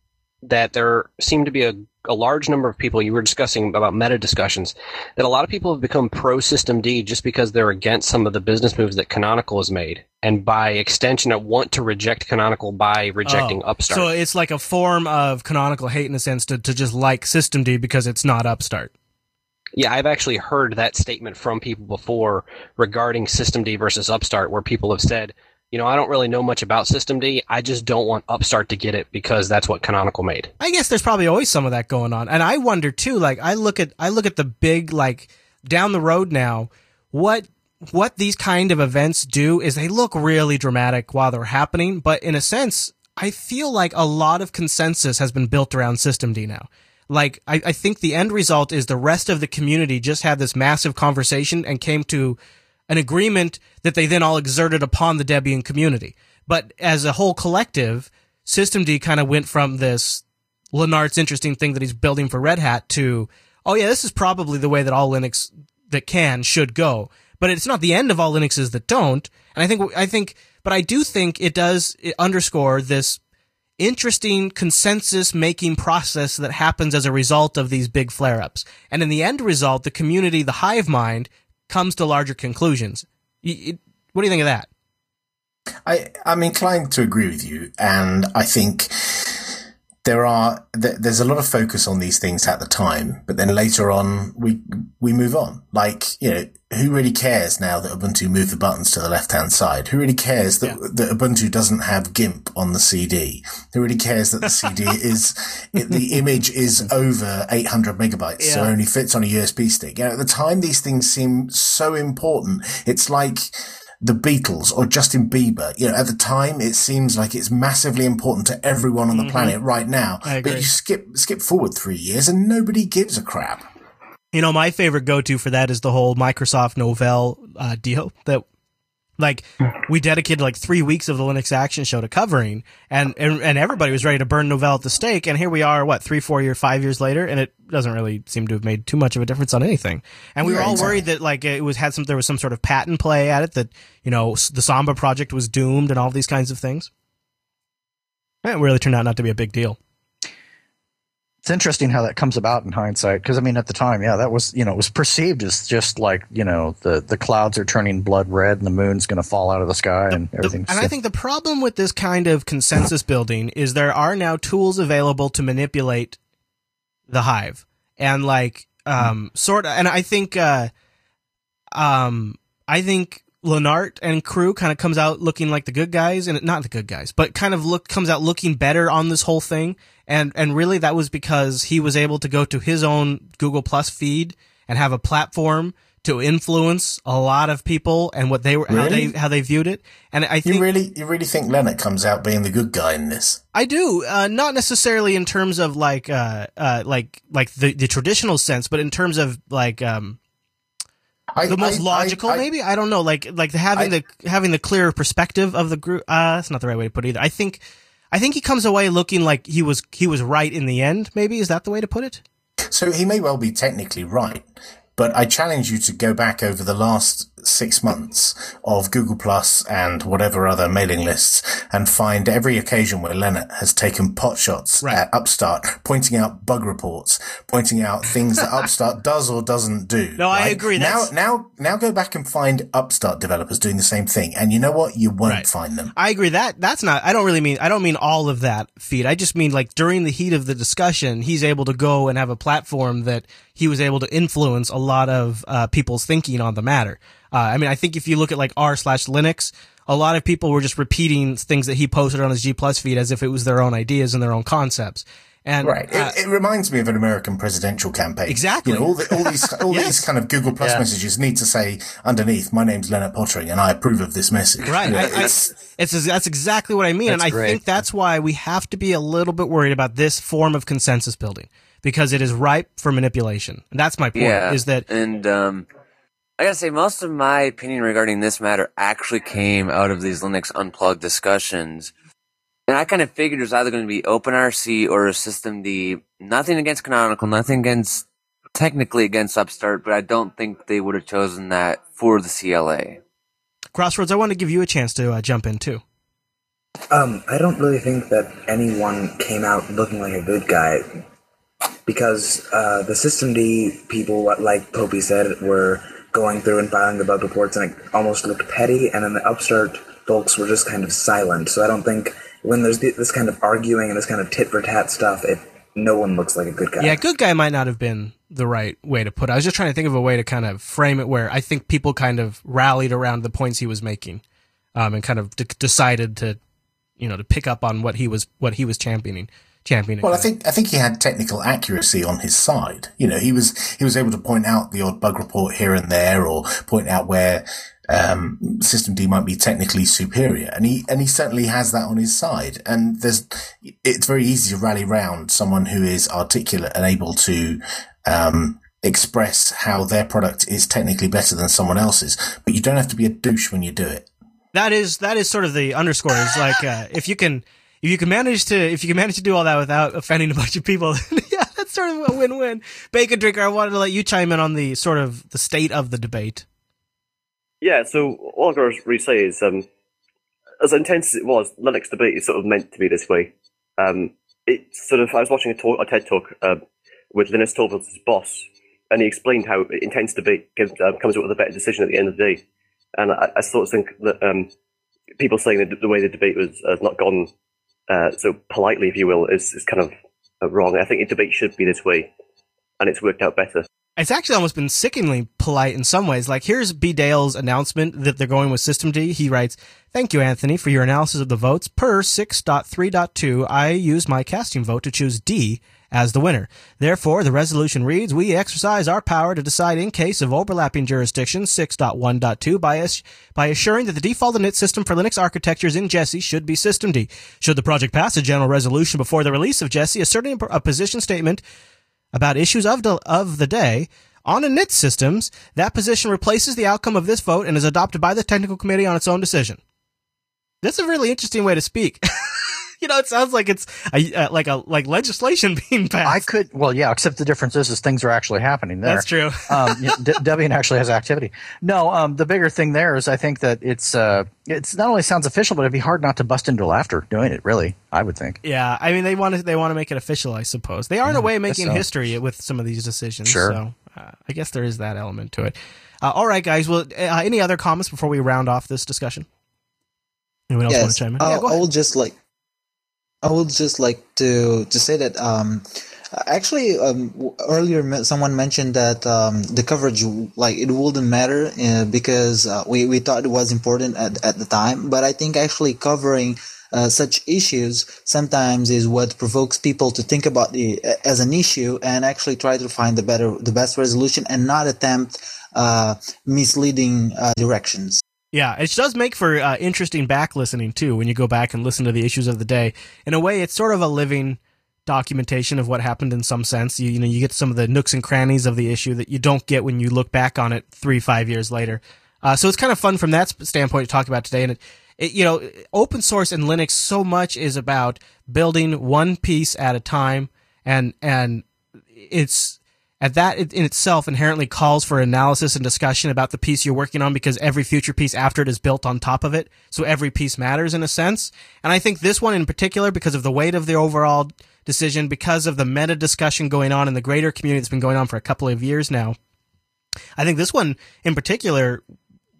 that there seemed to be a, a large number of people. You were discussing about meta discussions that a lot of people have become pro System D just because they're against some of the business moves that Canonical has made, and by extension, want to reject Canonical by rejecting Oh, Upstart. So it's like a form of canonical hate in a sense to, to just like Systemd because it's not Upstart. Yeah, I've actually heard that statement from people before regarding Systemd versus Upstart, where people have said, you know, I don't really know much about Systemd. I just don't want Upstart to get it because that's what Canonical made. I guess there's probably always some of that going on. And I wonder too, like I look at I look at the big like down the road now, what what these kind of events do is they look really dramatic while they're happening, but in a sense, I feel like a lot of consensus has been built around Systemd now. Like I, I think the end result is the rest of the community just had this massive conversation and came to an agreement that they then all exerted upon the Debian community. But as a whole collective, Systemd kind of went from this Lennart's interesting thing that he's building for Red Hat to, oh yeah, this is probably the way that all Linux that can should go. But it's not the end of all Linuxes that don't. And I think, I think, but I do think it does underscore this interesting consensus making process that happens as a result of these big flare ups. And in the end result, the community, the hive mind, comes to larger conclusions. What do you think of that? I, I'm inclined to agree with you, and I think there are th- there's a lot of focus on these things at the time, but then later on we we move on. Like you know, who really cares now that Ubuntu moved the buttons to the left hand side? Who really cares that that Ubuntu doesn't have GIMP on the CD? Who really cares that the CD [laughs] is it, the image is over 800 megabytes, so Yeah. only fits on a USB stick? You know, at the time these things seem so important. It's like the Beatles or Justin Bieber. You know, at the time, it seems like it's massively important to everyone on the Mhm. planet right now. But you skip skip forward three years, and nobody gives a crap. You know, my favorite go to for that is the whole Microsoft Novell uh, deal that. Like we dedicated like three weeks of the Linux Action Show to covering, and, and and everybody was ready to burn Novell at the stake, and here we are, what three, four year, five years later, and it doesn't really seem to have made too much of a difference on anything. And we Yeah, were all exactly. worried that like it was had some there was some sort of patent play at it that you know the Samba project was doomed and all these kinds of things. It really turned out not to be a big deal. It's interesting how that comes about in hindsight. Because I mean, at the time, yeah, that was you know it was perceived as just like you know the the clouds are turning blood red and the moon's going to fall out of the sky and everything. And I think the problem with this kind of consensus building is there are now tools available to manipulate the hive. and like um sort of and I think uh um I think Lennart and crew kind of comes out looking like the good guys and not the good guys, but kind of look comes out looking better on this whole thing. And and really that was because he was able to go to his own Google Plus feed and have a platform to influence a lot of people and what they were how they how they viewed it. And I think You really, you really think Leonard comes out being the good guy in this? I do, uh, not necessarily in terms of like, uh, uh, like, like the, the traditional sense, but in terms of like, um, I, the most I- logical, I- maybe. I don't know, like, like having the having the clearer perspective of the group. Uh, that's not the right way to put it either. I think, I think he comes away looking like he was he was right in the end. Maybe is that the way to put it? So he may well be technically right, but I challenge you to go back over the last six months of Google Plus and whatever other mailing lists and find every occasion where Leonard has taken pot shots at Upstart, pointing out bug reports, pointing out things that Upstart [laughs] does or doesn't do. No, I agree, Now, that's- now, now go back and find Upstart developers doing the same thing, and you know what? You won't find them. I agree that that's not. I don't really mean. I don't mean all of that feed. I just mean like during the heat of the discussion, he's able to go and have a platform that he was able to influence a lot of uh, people's thinking on the matter. Uh, I mean, I think if you look at like r slash Linux, a lot of people were just repeating things that he posted on his G Plus feed as if it was their own ideas and their own concepts. And right. uh, it, it reminds me of an American presidential campaign. Exactly. You know, all, the, all these [laughs] all Yes. these kind of Google Plus Yeah. messages need to say underneath, "My name's Leonard Poettering, and I approve of this message." Right. You know, I, I, it's- it's that's exactly what I mean, and I great. think that's why we have to be a little bit worried about this form of consensus building because it is ripe for manipulation. And that's my point. Yeah, Is that and um, I gotta say, most of my opinion regarding this matter actually came out of these Linux Unplugged discussions. And I kind of figured it was either going to be OpenRC or Systemd. Nothing against Canonical, nothing against technically against Upstart, but I don't think they would have chosen that for the CLA. Crossroads? I want to give you a chance to uh, jump in too. Um, I don't really think that anyone came out looking like a good guy because uh, the System D people, like Popey said, were going through and filing the bug reports, and it almost looked petty. And then the Upstart folks were just kind of silent. So I don't think when there's this kind of arguing and this kind of tit for tat stuff, it no one looks like a good guy. Yeah, good guy might not have been the right way to put it. I was just trying to think of a way to kind of frame it where I think people kind of rallied around the points he was making, um, and kind of d- decided to, you know, to pick up on what he was what he was championing. Championing. Well, I think I think he had technical accuracy on his side. You know, he was he was able to point out the odd bug report here and there, or point out where um, System D might be technically superior, and he and he certainly has that on his side. And there's it's very easy to rally round someone who is articulate and able to um, express how their product is technically better than someone else's. But you don't have to be a douche when you do it. that is that is sort of the underscore is like uh, if you can if you can manage to if you can manage to do all that without offending a bunch of people [laughs] yeah that's sort of a win-win bacon drinker i wanted to let you chime in on the sort of the state of the debate Yeah, so all I've got to really say is, um, as intense as it was, Linux debate is sort of meant to be this way. Um, it's sort of, I was watching a, talk, a TED talk uh, with Linus Torvalds' boss, and he explained how intense debate gives, uh, comes up with a better decision at the end of the day. And I, I sort of think that um, people saying that the way the debate was has not gone uh, so politely, if you will, is, is kind of uh, wrong. I think debate should be this way, and it's worked out better. it's actually almost been sickeningly polite in some ways. Like here's Bdale's announcement that they're going with System D. He writes, Thank you, Anthony, for your analysis of the votes. Per 6.3.2, I used my casting vote to choose D as the winner. Therefore, the resolution reads, we exercise our power to decide in case of overlapping jurisdictions 6.1.2 by, by assuring that the default init system for Linux architectures in Jessie should be systemd. Should the project pass a general resolution before the release of Jessie asserting a position statement about issues of the, of the day on init systems, that position replaces the outcome of this vote and is adopted by the technical committee on its own decision. That's a really interesting way to speak. [laughs] [laughs] you know, it sounds like it's a, uh, like a like legislation [laughs] being passed. I could, well, yeah, except the difference is, is things are actually happening there. That's true. [laughs] um, you know, De- Debian actually has activity. No, um, the bigger thing there is I think that it's, uh, it's not only sounds official, but it'd be hard not to bust into laughter doing it, really, I would think. Yeah, I mean they want to they want to make it official, I suppose. They are in a way making so. history with some of these decisions. Sure. So uh, I guess there is that element to it. Uh, all right, guys. Well, uh, any other comments before we round off this discussion? Anyone else want to chime in? I, yeah, I ahead. would just like, I would just like to to say that um, Actually, um, earlier someone mentioned that um, the coverage, like it wouldn't matter uh, because uh, we we thought it was important at at the time. But I think actually covering uh, such issues sometimes is what provokes people to think about the as an issue and actually try to find the better, the best resolution, and not attempt uh, misleading uh, directions. Yeah, it does make for uh, interesting back listening too when you go back and listen to the issues of the day. In a way, it's sort of a living documentation of what happened in some sense. You, you know, you get some of the nooks and crannies of the issue that you don't get when you look back on it three, five years later. Uh, so it's kind of fun from that standpoint to talk about today. And it, it, you know, open source and Linux so much is about building one piece at a time, and and it's and that in itself inherently calls for analysis and discussion about the piece you're working on because every future piece after it is built on top of it. So every piece matters in a sense. And I think this one in particular, because of the weight of the overall decision, because of the meta discussion going on in the greater community that's been going on for a couple of years now, I think this one in particular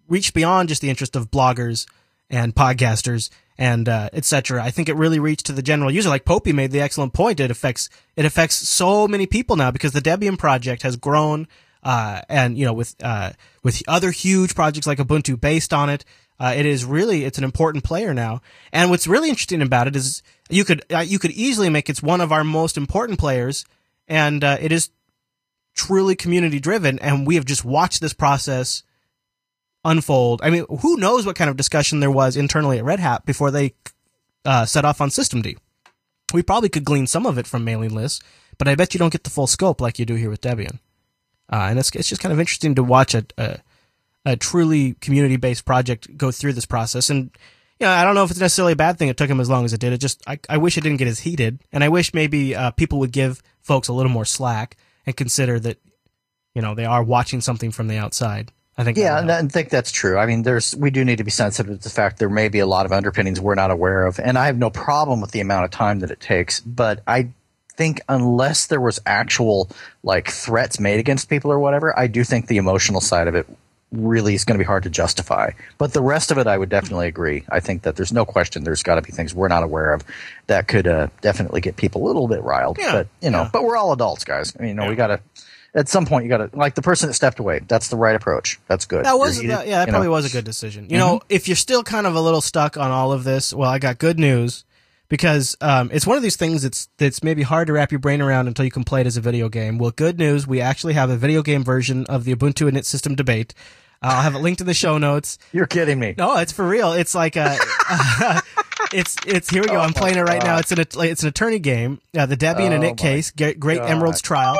reached beyond just the interest of bloggers and podcasters and uh, etc. I think it really reached to the general user. Like Popey made the excellent point. It affects it affects so many people now because the Debian project has grown, uh, and you know with uh, with other huge projects like Ubuntu based on it. Uh, it is really it's an important player now. And what's really interesting about it is you could uh, you could easily make it's one of our most important players, and uh, it is truly community driven. And we have just watched this process unfold. I mean, who knows what kind of discussion there was internally at Red Hat before they uh, set off on Systemd? We probably could glean some of it from mailing lists, but I bet you don't get the full scope like you do here with Debian. Uh, and it's it's just kind of interesting to watch a a, a truly community based project go through this process. And you know, I don't know if it's necessarily a bad thing it took him as long as it did. It just I, I wish it didn't get as heated, and I wish maybe uh, people would give folks a little more slack and consider that you know they are watching something from the outside. I think yeah, and I think that's true. I mean, there's we do need to be sensitive to the fact there may be a lot of underpinnings we're not aware of, and I have no problem with the amount of time that it takes. But I think unless there was actual like threats made against people or whatever, I do think the emotional side of it really is going to be hard to justify. But the rest of it, I would definitely agree. I think that there's no question there's got to be things we're not aware of that could uh, definitely get people a little bit riled. Yeah, but you know, yeah. but we're all adults, guys. I mean, you know, we got to. At some point, you got to like the person that stepped away. That's the right approach. That's good. That was that, yeah, that probably know. was a good decision. You know, if you're still kind of a little stuck on all of this, well, I got good news because um, it's one of these things that's that's maybe hard to wrap your brain around until you can play it as a video game. Well, good news, we actually have a video game version of the Ubuntu init system debate. Uh, I'll have it linked in the show notes. [laughs] You're kidding me. No, it's for real. It's like a. [laughs] It's it's here we go. I'm playing it right now. It's an it's an attorney game. Uh, the Debian and Oh It case, Great, Great Emerald's trial,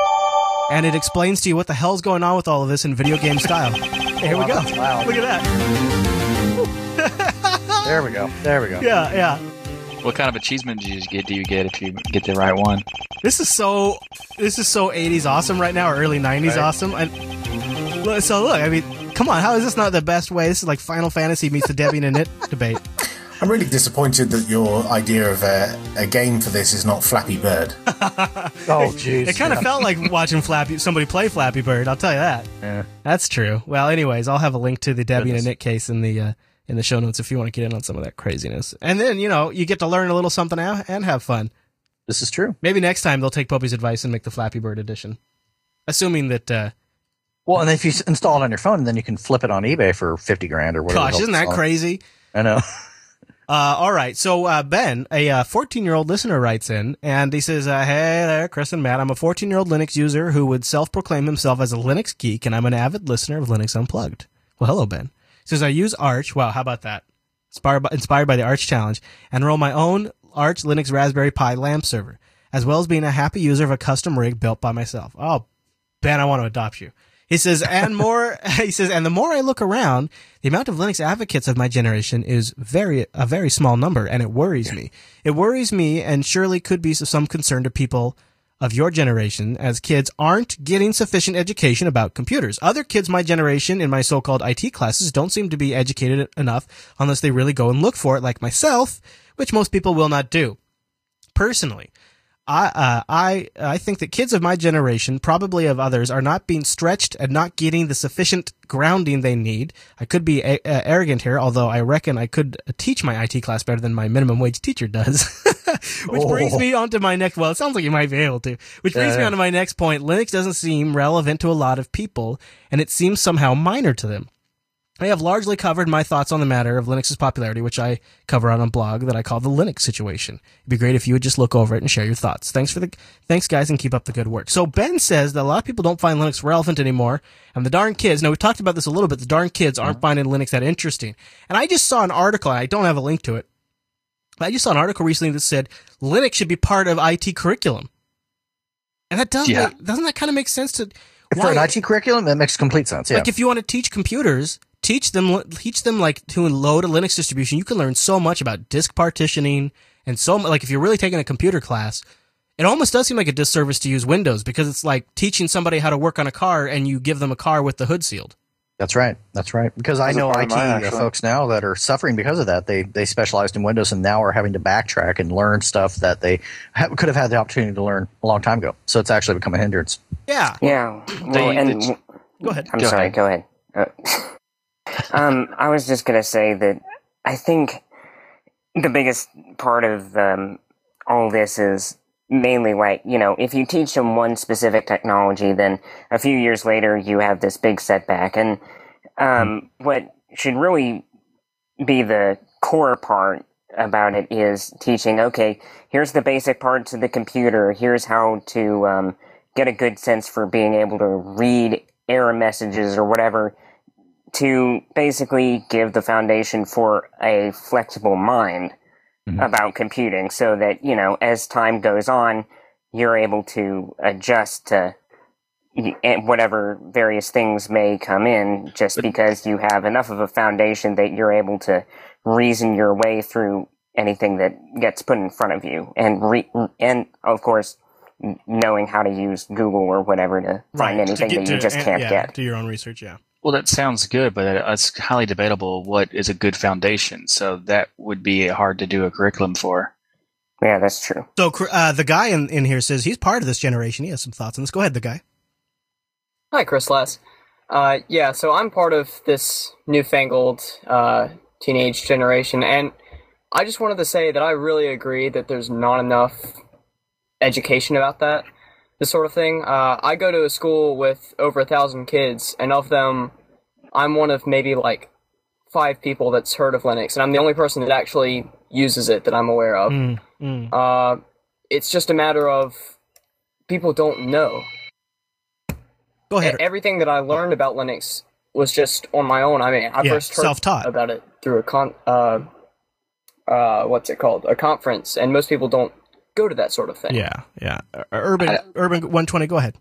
and it explains to you what the hell's going on with all of this in video game style. Here we go. that's loud. Look at that. [laughs] There we go. There we go. Yeah, yeah. What kind of achievement do you get? Do you get if you get the right one? This is so this is so 80s awesome right now, or early 90s Right. awesome. And so look, I mean, come on, how is this not the best way? This is like Final Fantasy meets the Debian and It debate. I'm really disappointed that your idea of a, a game for this is not Flappy Bird. [laughs] Oh, jeez. It kind of felt like watching Flappy somebody play Flappy Bird. I'll tell you that. Yeah. That's true. Well, anyways, I'll have a link to the Debbie Goodness. and It case in the uh, in the show notes if you want to get in on some of that craziness. And then you know you get to learn a little something out and have fun. This is true. Maybe next time they'll take Popey's advice and make the Flappy Bird edition, assuming that. Uh, Well, and if you install it on your phone, then you can flip it on eBay for fifty grand or whatever. gosh, isn't that crazy? I know. [laughs] Uh, all right. So, uh, Ben, a 14 year old listener writes in and he says, uh, Hey there, Chris and Matt. I'm a 14 year old Linux user who would self proclaim himself as a Linux geek and I'm an avid listener of Linux Unplugged. Well, hello, Ben. He says, I use Arch. Wow. How about that? Inspired by, inspired by the Arch challenge and roll my own Arch Linux Raspberry Pi LAMP server, as well as being a happy user of a custom rig built by myself. Oh, Ben, I want to adopt you. He says, and more, [laughs] he says, and the more I look around, the amount of Linux advocates of my generation is very, a very small number, and it worries me. It worries me, and surely could be some concern to people of your generation, as kids aren't getting sufficient education about computers. Other kids my generation in my so-called IT classes don't seem to be educated enough unless they really go and look for it, like myself, which most people will not do. Personally, I, uh, I, I think that kids of my generation, probably of others, are not being stretched and not getting the sufficient grounding they need. I could be a- uh, arrogant here, although I reckon I could teach my IT class better than my minimum wage teacher does. [laughs] Which brings Oh. me on to my next, well, it sounds like you might be able to, which brings Yeah, me yeah. on to my next point. Linux doesn't seem relevant to a lot of people, and it seems somehow minor to them. I have largely covered my thoughts on the matter of Linux's popularity, which I cover on a blog that I call the Linux situation. It'd be great if you would just look over it and share your thoughts. Thanks for the, thanks guys and keep up the good work. So Ben says that a lot of people don't find Linux relevant anymore, and the darn kids, now we talked about this a little bit, the darn kids aren't mm-hmm. finding Linux that interesting. And I just saw an article, I don't have a link to it, but I just saw an article recently that said Linux should be part of IT curriculum. And that does Yeah. make, doesn't that kind of make sense to, For an IT curriculum, that makes complete sense. Yeah. like if you want to teach computers, teach them teach them like to load a Linux distribution. You can learn so much about disk partitioning and so like if you're really taking a computer class, it almost does seem like a disservice to use Windows because it's like teaching somebody how to work on a car and you give them a car with the hood sealed. That's right. That's right. Because I That's a know part IT mine, folks now that are suffering because of that. They they specialized in Windows and now are having to backtrack and learn stuff that they ha- could have had the opportunity to learn a long time ago. So it's actually become a hindrance. Yeah. Yeah. Well, They- and they- Go ahead. I'm Go sorry. ahead. Go ahead. Uh, [laughs] um, I was just gonna say that I think the biggest part of um, all this is mainly like you know if you teach them one specific technology, then a few years later you have this big setback, and um, what should really be the core part about it is teaching okay here's the basic parts of the computer. Here's how to um, get a good sense for being able to read error messages or whatever to basically give the foundation for a flexible mind mm-hmm. about computing so that you know as time goes on you're able to adjust to eh, whatever various things may come in just because you have enough of a foundation that you're able to reason your way through anything that gets put in front of you and re- and of course knowing how to use Google or whatever to find Right, to anything get that you to- just can't yeah, get. Do your own research, yeah. Well, that sounds good, but it- it's highly debatable what is a good foundation. So that would be hard to do a curriculum for. Yeah, that's true. So uh, the guy in, in here says he's part of this generation. He has some thoughts on this. Go ahead, the guy. Hi, Chris Les. Uh, yeah, so I'm part of this newfangled uh, teenage generation, and I just wanted to say that I really agree that there's not enough education about that, this sort of thing. Uh, I go to a school with over a thousand kids, and of them, I'm one of maybe like five people that's heard of Linux, and I'm the only person that actually uses it that I'm aware of. Mm, mm. Uh, it's just a matter of people don't know. Go ahead. Everything that I learned about Linux was just on my own. I mean, I Yeah, first heard self-taught. about it through a con, uh, uh, what's it called? A conference, and most people don't go to that sort of thing. Yeah, yeah. Uh, Urban, Urban 120, go ahead.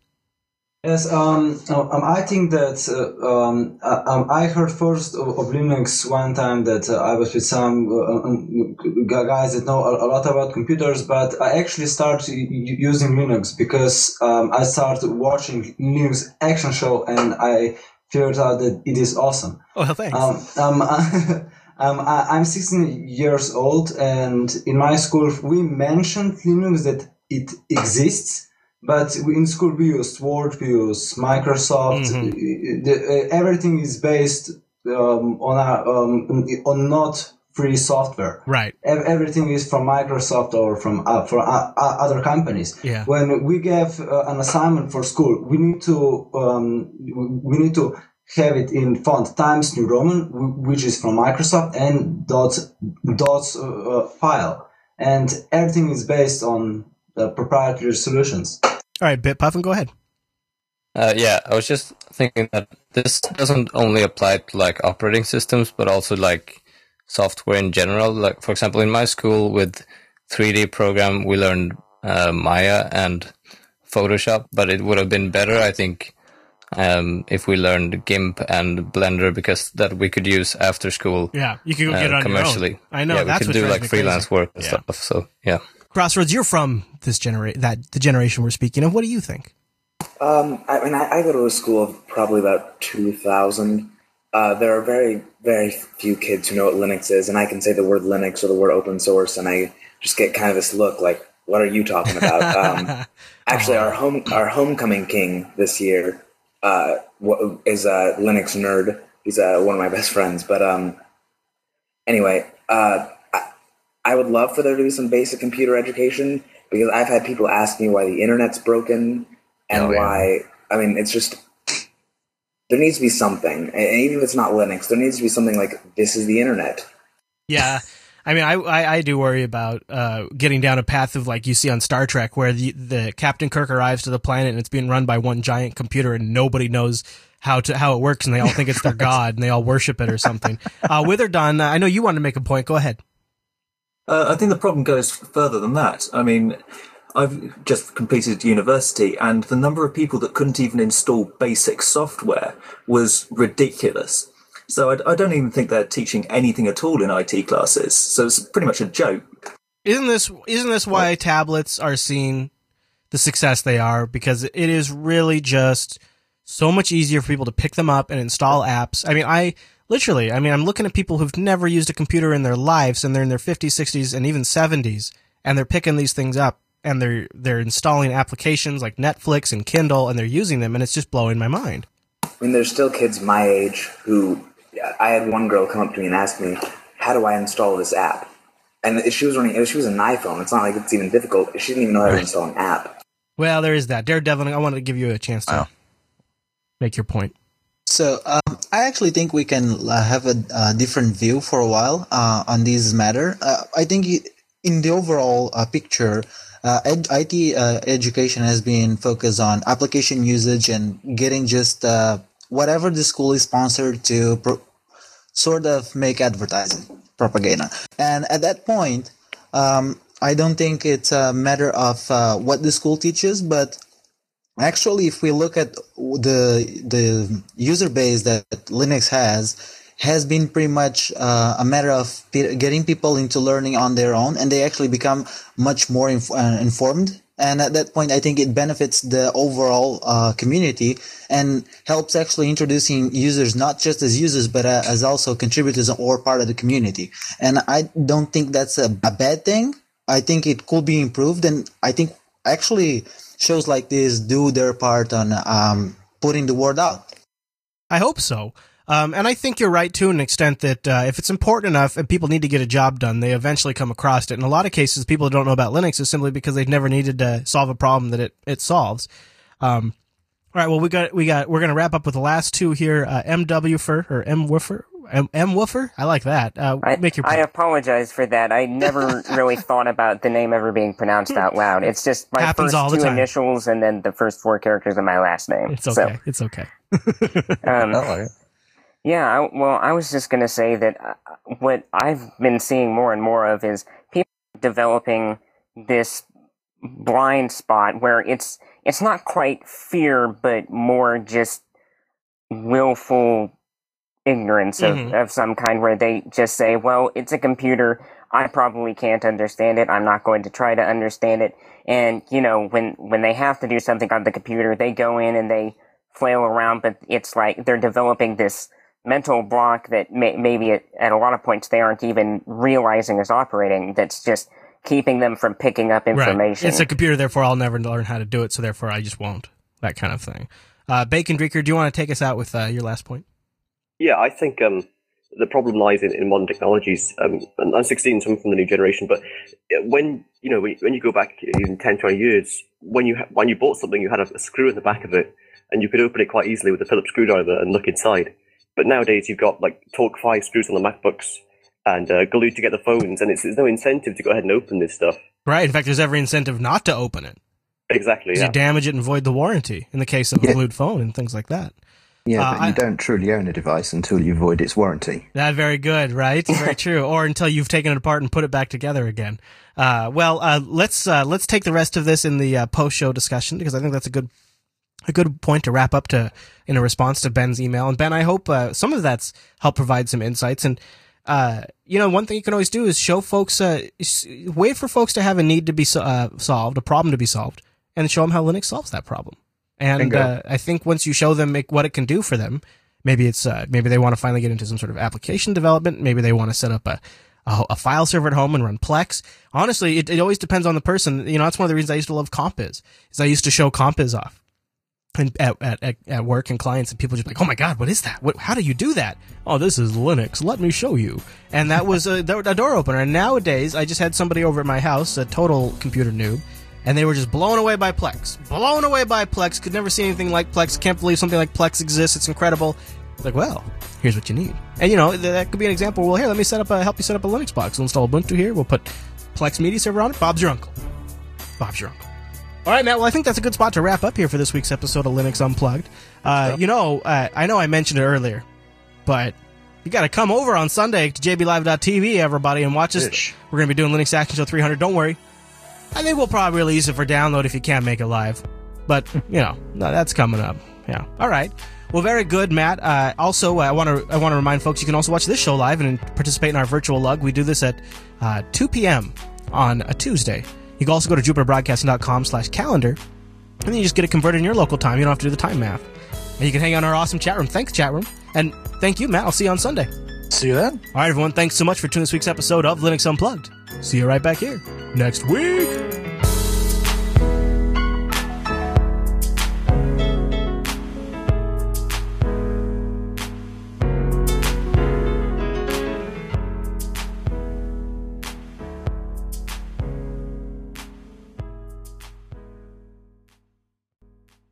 Yes, um, um, I think that uh, um, uh, um, I heard first of, of Linux one time that uh, I was with some uh, um, guys that know a, a lot about computers, but I actually started u- u- using Linux because um, I started watching Linux action show and I figured out that it is awesome. Oh, thanks. Um, um, [laughs] um, I, I'm 16 years old, and in my school we mentioned Linux that it exists, but in school we use Word, we use Microsoft. Mm-hmm. The, uh, everything is based um, on a, um, on not free software. Right. Ev- Everything is from Microsoft or from uh, from uh, uh, other companies. Yeah. When we give uh, an assignment for school, we need to um, we need to have it in font Times New Roman, which is from Microsoft, and dot dots uh, uh, file, and everything is based on uh, proprietary solutions. All right, Bit Puffin, go ahead. Uh, yeah, I was just thinking that this doesn't only apply to like operating systems, but also like software in general. Like, for example, in my school with 3D program, we learned uh, Maya and Photoshop, but it would have been better, I think, um, if we learned GIMP and Blender because that we could use after school. Yeah, you could go uh, get it on your own. commercially. I know, Yeah, that's we what could do like me crazy. freelance work and Yeah. stuff. So yeah. Crossroads, you're from this generation, that the generation we're speaking of. What do you think? Um, I mean, I, I go to a school of probably about 2,000. Uh, there are very, very few kids who know what Linux is, and I can say the word Linux or the word open source, and I just get kind of this look like, What are you talking about? [laughs] Um, actually, our home our homecoming king this year uh, is a Linux nerd. He's uh, one of my best friends. But um, anyway, uh, I, I would love for there to be some basic computer education because I've had people ask me why the internet's broken and Oh, yeah. why. I mean, it's just there needs to be something, and even if it's not Linux, there needs to be something like this is the internet. Yeah. [laughs] I mean, I, I, I do worry about uh, getting down a path of like you see on Star Trek, where the, the Captain Kirk arrives to the planet and it's being run by one giant computer, and nobody knows how to how it works, and they all think it's their [laughs] god, and they all worship it or something. Uh, Witherdon, uh, I know you wanted to make a point. Go ahead. Uh, I think the problem goes further than that. I mean, I've just completed university, and the number of people that couldn't even install basic software was ridiculous. So I, I don't even think they're teaching anything at all in IT classes. So it's pretty much a joke. Isn't this isn't this why tablets are seeing the success they are? Because it is really just so much easier for people to pick them up and install apps. I mean, I literally, I mean, I'm looking at people who've never used a computer in their lives, and they're in their 50s, 60s, and even 70s, and they're picking these things up and they're they're installing applications like Netflix and Kindle, and they're using them, and it's just blowing my mind. I mean, there's still kids my age who I had one girl come up to me and ask me, "How do I install this app?" And she was running. She was an iPhone. It's not like it's even difficult. She didn't even know how to install an app. Well, there is that. Daredevil, I wanted to give you a chance to make your point. So um, I actually think we can uh, have a, uh different view for a while uh, on this matter. Uh, I think in the overall uh, picture, uh, ed- IT uh, education has been focused on application usage and getting just uh, whatever the school is sponsored to pro- sort of make advertising propaganda. And at that point, um, I don't think it's a matter of uh, what the school teaches, but Actually, if we look at the the user base that Linux has, has been pretty much uh, a matter of getting people into learning on their own, and they actually become much more inf- uh, informed. And at that point, I think it benefits the overall uh, community and helps actually introducing users not just as users, but uh, as also contributors or part of the community. And I don't think that's a, a bad thing. I think it could be improved, and I think actually shows like this do their part on um, putting the word out. I hope so. Um, and I think you're right to an extent that uh, if it's important enough and people need to get a job done, they eventually come across it. In a lot of cases, people who don't know about Linux is simply because they've never needed to solve a problem that it, it solves. Um, all right. Well, we got we got we're gonna wrap up with the last two here. Uh, MW for or M Woofer M, M Woofer. I like that. Uh, make your I apologize for that. I never [laughs] really thought about the name ever being pronounced out loud. It's just my Happens first all the two time. initials and then the first four characters of my last name. It's So, okay. It's okay. [laughs] um, Yeah, I, well, I was just going to say that uh, what I've been seeing more and more of is people developing this blind spot where it's it's not quite fear, but more just willful ignorance of, Mhm. of some kind, where they just say, "Well, it's a computer. I probably can't understand it. I'm not going to try to understand it." And you know, when when they have to do something on the computer, they go in and they flail around, but it's like they're developing this mental block that may, maybe at, at a lot of points they aren't even realizing is operating. That's just keeping them from picking up information. Right. It's a computer, therefore I'll never learn how to do it, so therefore I just won't. That kind of thing. Uh, Bacon Drinker, do you want to take us out with uh, your last point? Yeah, I think um, the problem lies in, in modern technologies. Um, and I'm 16, so I'm from the new generation. But when you know when, when you go back even 10, 20 years, when you ha- when you bought something, you had a, a screw in the back of it, and you could open it quite easily with a Phillips screwdriver and look inside. But nowadays, you've got like Torx Five screws on the MacBooks and uh, glued together phones, and it's, there's no incentive to go ahead and open this stuff. Right. In fact, there's every incentive not to open it. Exactly. 'Cause Yeah. You damage it and void the warranty in the case of a glued phone and things like that. Yeah, Uh, but you I- don't truly own a device until you void its warranty. That very good, right? [laughs] Very true. Or until you've taken it apart and put it back together again. Uh, well, uh, let's uh, let's take the rest of this in the uh, post show discussion because I think that's a good a good point to wrap up to in a response to Ben's email. And Ben, I hope uh, some of that's helped provide some insights. And uh, you know, one thing you can always do is show folks, uh, wait for folks to have a need to be so- uh, solved, a problem to be solved, and show them how Linux solves that problem. And uh, I think once you show them what it can do for them, maybe it's uh, maybe they want to finally get into some sort of application development. Maybe they want to set up a a, a file server at home and run Plex. Honestly, it, it always depends on the person. You know, that's one of the reasons I used to love Compiz, is I used to show Compiz off and at, at, at, work and clients and people just like, oh my god, what is that? What, how do you do that? Oh, this is Linux. Let me show you. And that was a, a door opener. And nowadays, I just had somebody over at my house, a total computer noob, and they were just blown away by Plex. Blown away by Plex. Could never see anything like Plex. Can't believe something like Plex exists. It's incredible. Like, well, here's what you need. And you know, that could be an example. Well, here, let me set up a, help you set up a Linux box. We'll install Ubuntu here. We'll put Plex media server on it. Bob's your uncle. Bob's your uncle. All right, Matt. Well, I think that's a good spot to wrap up here for this week's episode of Linux Unplugged. Uh, You know, uh, I know I mentioned it earlier, but you got to come over on Sunday to jblive.tv, everybody, and watch us. We're going to be doing Linux Action Show 300. Don't worry. I think we'll probably release it for download if you can't make it live. But, you know, [laughs] no, that's coming up. Yeah. All right. Well, very good, Matt. Uh, also, uh, I want to I want to remind folks you can also watch this show live and participate in our virtual lug. We do this at uh, 2 p.m. on a Tuesday. You can also go to jupiterbroadcasting.com slash calendar, and then you just get it converted in your local time. You don't have to do the time math. And you can hang out in our awesome chat room. Thanks, chat room. And thank you, Matt. I'll see you on Sunday. See you then. All right, everyone. Thanks so much for tuning this week's episode of Linux Unplugged. See you right back here next week.